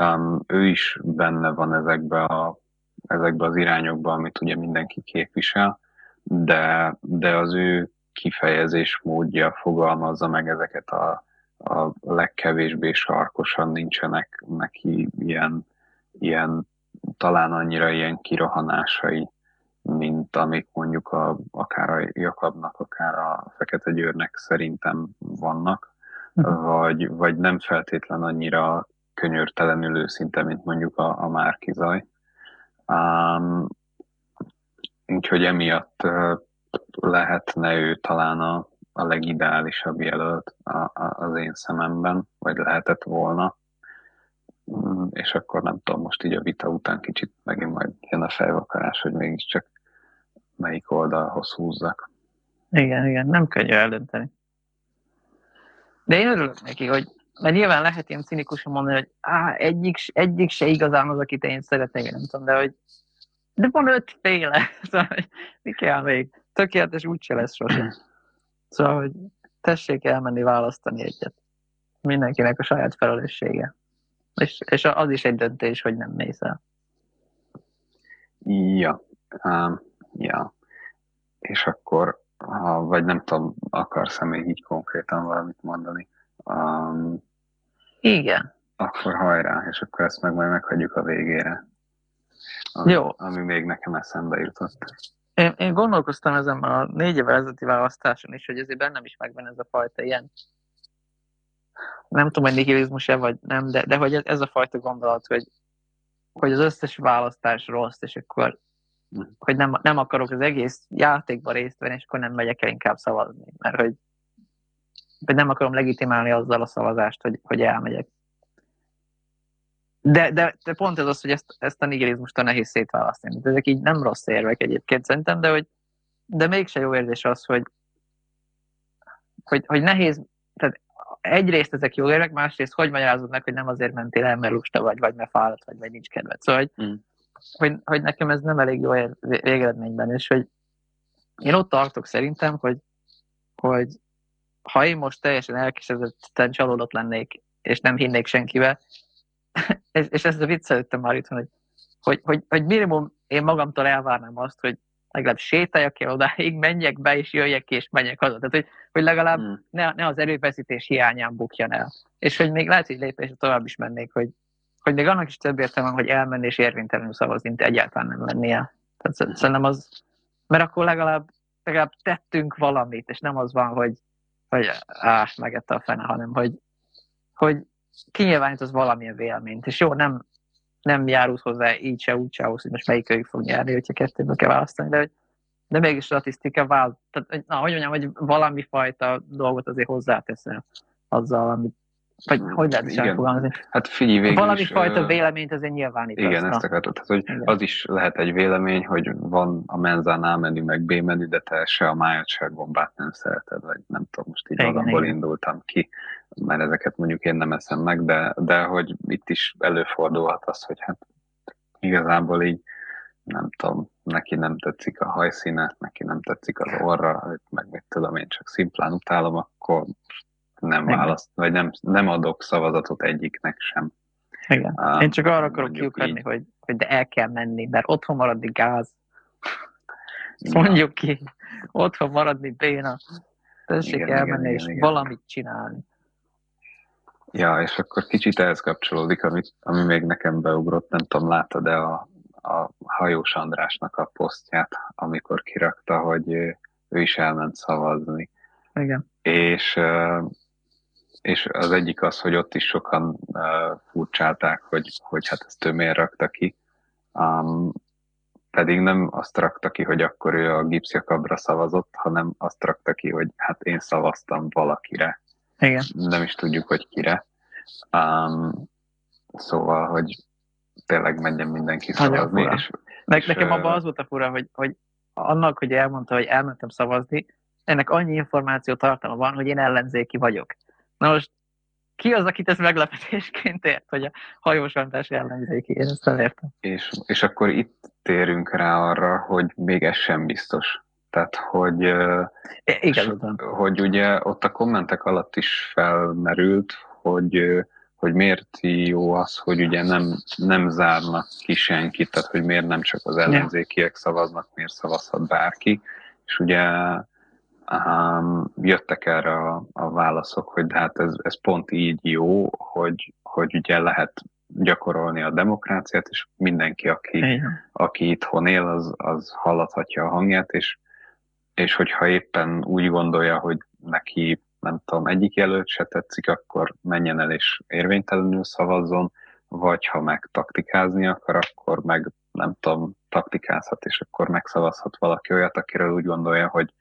um, ő is benne van ezekbe, a, ezekbe az irányokba, amit ugye mindenki képvisel, de, de az ő kifejezés módja fogalmazza meg ezeket a a legkevésbé sarkosan nincsenek neki ilyen, ilyen talán annyira ilyen kirohanásai, mint amik mondjuk a, akár a Jakabnak, akár a Fekete Győrnek szerintem vannak, uh-huh. vagy, vagy nem feltétlen annyira könyörtelenül őszinte, mint mondjuk a, a Márkizaj. Um, úgyhogy emiatt uh, lehetne ő talán a, a legideálisabb jelölt a, a, az én szememben, vagy lehetett volna. Mm, és akkor nem tudom, most így a vita után kicsit megint majd jön a fejvakarás, hogy mégiscsak melyik oldalhoz húzzak. Igen, igen, nem könnyű eldönteni. De én örülök neki, hogy mert nyilván lehet ilyen cinikusan mondani, hogy á, egyik, egyik se igazán az, akit én szeretnék, nem tudom, de hogy de van ötféle, szóval mi kell még? Tökéletes úgyse lesz sosem. Szóval, hogy tessék elmenni választani egyet. Mindenkinek a saját felelőssége. És, és az is egy döntés, hogy nem mész el. Ja, um, ja. és akkor, ha, vagy nem tudom, akarsz-e még így konkrétan valamit mondani? Um, Igen. Akkor hajrá, és akkor ezt meg majd meghagyjuk a végére. Ami, Jó. Ami még nekem eszembe jutott. Én, én gondolkoztam ezen a négy évvel ezelőtti választáson is, hogy azért bennem is megvan ez a fajta ilyen, nem tudom, hogy nihilizmus-e vagy nem, de, de hogy ez, a fajta gondolat, hogy, hogy az összes választás rossz, és akkor hogy nem, nem akarok az egész játékban részt venni, és akkor nem megyek el inkább szavazni, mert hogy, hogy nem akarom legitimálni azzal a szavazást, hogy, hogy elmegyek. De, de, de pont ez az, hogy ezt, ezt a nihilizmust a nehéz szétválasztani. Ezek így nem rossz érvek egyébként szerintem, de hogy de mégse jó érzés az, hogy, hogy, hogy nehéz, tehát egyrészt ezek jó érvek, másrészt hogy magyarázod meg, hogy nem azért mentél el, mert lusta vagy, vagy mert fáradt vagy, vagy nincs kedved. Szóval, hogy, mm. hogy, hogy nekem ez nem elég jó végeredményben, és hogy én ott tartok szerintem, hogy, hogy ha én most teljesen elkesedetten csalódott lennék, és nem hinnék senkivel, és, és ezt a viccelődtem már itt, hogy, hogy, hogy, hogy minimum én magamtól elvárnám azt, hogy legalább sétáljak el odáig, menjek be, és jöjjek ki, és menjek haza. Tehát, hogy, hogy legalább hmm. ne, ne, az erőfeszítés hiányán bukjan el. És hogy még lehet, hogy lépésre tovább is mennék, hogy, hogy még annak is több értelme, hogy elmenni és érvénytelenül szavazni, mint egyáltalán nem mennie. Tehát szerintem az, mert akkor legalább, legalább tettünk valamit, és nem az van, hogy, hogy áh, megette a fene, hanem hogy, hogy kinyilvánít az valamilyen véleményt. És jó, nem, nem járult hozzá így se, úgy se ahhoz, hogy most melyik fog nyerni, hogyha kettőből kell választani, de, de mégis statisztika vált, tehát, na, hogy mondjam, hogy valami fajta dolgot azért hozzáteszel azzal, amit vagy hogy lehet is elfogalmazni? Hát figyelj végül Valami is, fajta véleményt azért nyilvánít. Igen, ezt akartad. Tehát, hogy igen. az is lehet egy vélemény, hogy van a menzán A menü, meg B menü, de te se a májat, se a gombát nem szereted, vagy nem tudom, most így igen, magamból igen. indultam ki, mert ezeket mondjuk én nem eszem meg, de, de hogy itt is előfordulhat az, hogy hát igazából így nem tudom, neki nem tetszik a hajszíne, neki nem tetszik az orra, meg mit tudom én, csak szimplán utálom, akkor nem választ, vagy nem, nem adok szavazatot egyiknek sem. Igen. Um, Én csak arra akarok kiukadni, hogy, hogy de el kell menni, mert otthon maradni gáz. Ja. Mondjuk ki, otthon maradni béna. Tessék igen, elmenni igen, és igen, valamit csinálni. Ja, és akkor kicsit ehhez kapcsolódik, ami, ami még nekem beugrott, nem tudom, láttad-e a, a hajós Andrásnak a posztját, amikor kirakta, hogy ő, ő is elment szavazni. Igen. És és az egyik az, hogy ott is sokan uh, furcsálták, hogy, hogy hát ezt ő miért rakta ki. Um, pedig nem azt rakta ki, hogy akkor ő a gipszjakabra szavazott, hanem azt rakta ki, hogy hát én szavaztam valakire. Igen. Nem is tudjuk, hogy kire. Um, szóval, hogy tényleg menjen mindenki szavazni. És, ne, és, nekem abban az volt a fura, hogy, hogy annak, hogy elmondta, hogy elmentem szavazni, ennek annyi információ tartalma van, hogy én ellenzéki vagyok. Na most ki az, akit ez meglepetésként ért, hogy a hajós mentás ellenzéki? Én ezt nem értem. És, és akkor itt térünk rá arra, hogy még ez sem biztos. Tehát, hogy, Igen, hogy ugye ott a kommentek alatt is felmerült, hogy, hogy miért jó az, hogy ugye nem, nem zárnak ki senkit, tehát hogy miért nem csak az ellenzékiek szavaznak, miért szavazhat bárki. És ugye um, jöttek erre a, a válaszok, hogy de hát ez, ez pont így jó, hogy, hogy ugye lehet gyakorolni a demokráciát, és mindenki, aki, aki itthon él, az, az hallathatja a hangját, és, és hogyha éppen úgy gondolja, hogy neki nem tudom, egyik jelölt se tetszik, akkor menjen el és érvénytelenül szavazzon, vagy ha meg taktikázni akar, akkor meg nem tudom, taktikázhat, és akkor megszavazhat valaki olyat, akiről úgy gondolja, hogy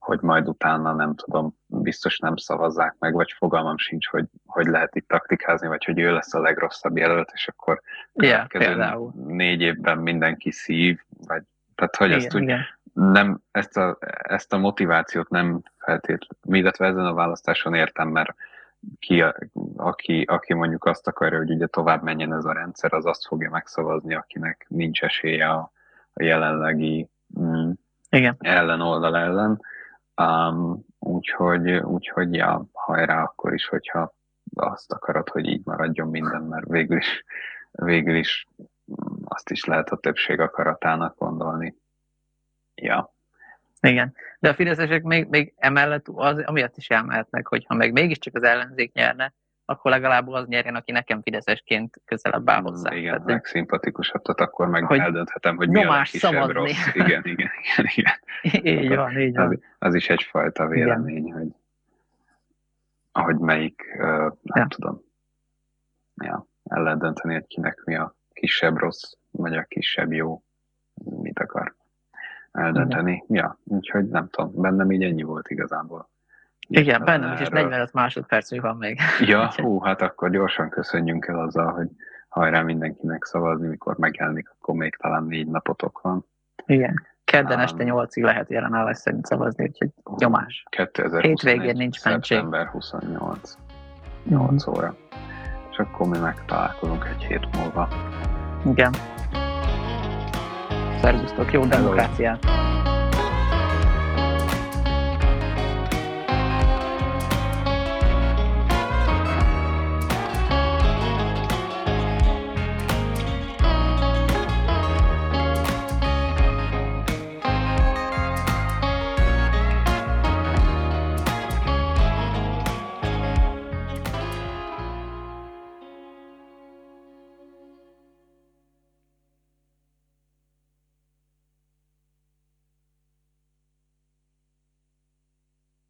hogy majd utána nem tudom, biztos nem szavazzák meg, vagy fogalmam sincs, hogy, hogy lehet itt taktikázni, vagy hogy ő lesz a legrosszabb jelölt, és akkor yeah, négy évben mindenki szív, vagy tehát hogy igen, ezt úgy, igen. nem, ezt a, ezt a motivációt nem feltétlenül, illetve ezen a választáson értem, mert ki, aki, aki mondjuk azt akarja, hogy ugye tovább menjen ez a rendszer, az azt fogja megszavazni, akinek nincs esélye a, a jelenlegi mm, Igen. ellenoldal ellen. Um, úgyhogy, úgyhogy ja, hajrá akkor is, hogyha azt akarod, hogy így maradjon minden, mert végül is, végül is azt is lehet a többség akaratának gondolni. Ja. Igen. De a fideszesek még, még emellett az, amiatt is elmehetnek, hogy ha meg mégiscsak az ellenzék nyerne, akkor legalább az nyerjen, aki nekem fideszesként közelebb áll hozzá. Igen, Tehát, meg szimpatikusabb, tehát akkor meg Hogy eldönthetem, hogy mi a szavazni. rossz. Igen, igen, igen, igen. így van, így van. Az, az is egyfajta vélemény, hogy ahogy melyik, uh, nem Ja. tudom, ja, el lehet dönteni, hogy kinek mi a kisebb rossz, vagy a kisebb jó, mit akar eldönteni. Ja, úgyhogy nem tudom, bennem így ennyi volt igazából. Igen, bennem is, és Erről. 45 másodpercünk van még. Ja, hú, hát akkor gyorsan köszönjünk el azzal, hogy hajrá mindenkinek szavazni, mikor megjelenik, akkor még talán négy napotok van. Igen. Kedden Um, este 8-ig lehet jelenállás szerint szavazni, úgyhogy nyomás. 2021. Hétvégén nincs mentség. Szeptember 28. 8 óra. És akkor mi megtalálkozunk egy hét múlva. Igen. Szervusztok, jó demokráciát!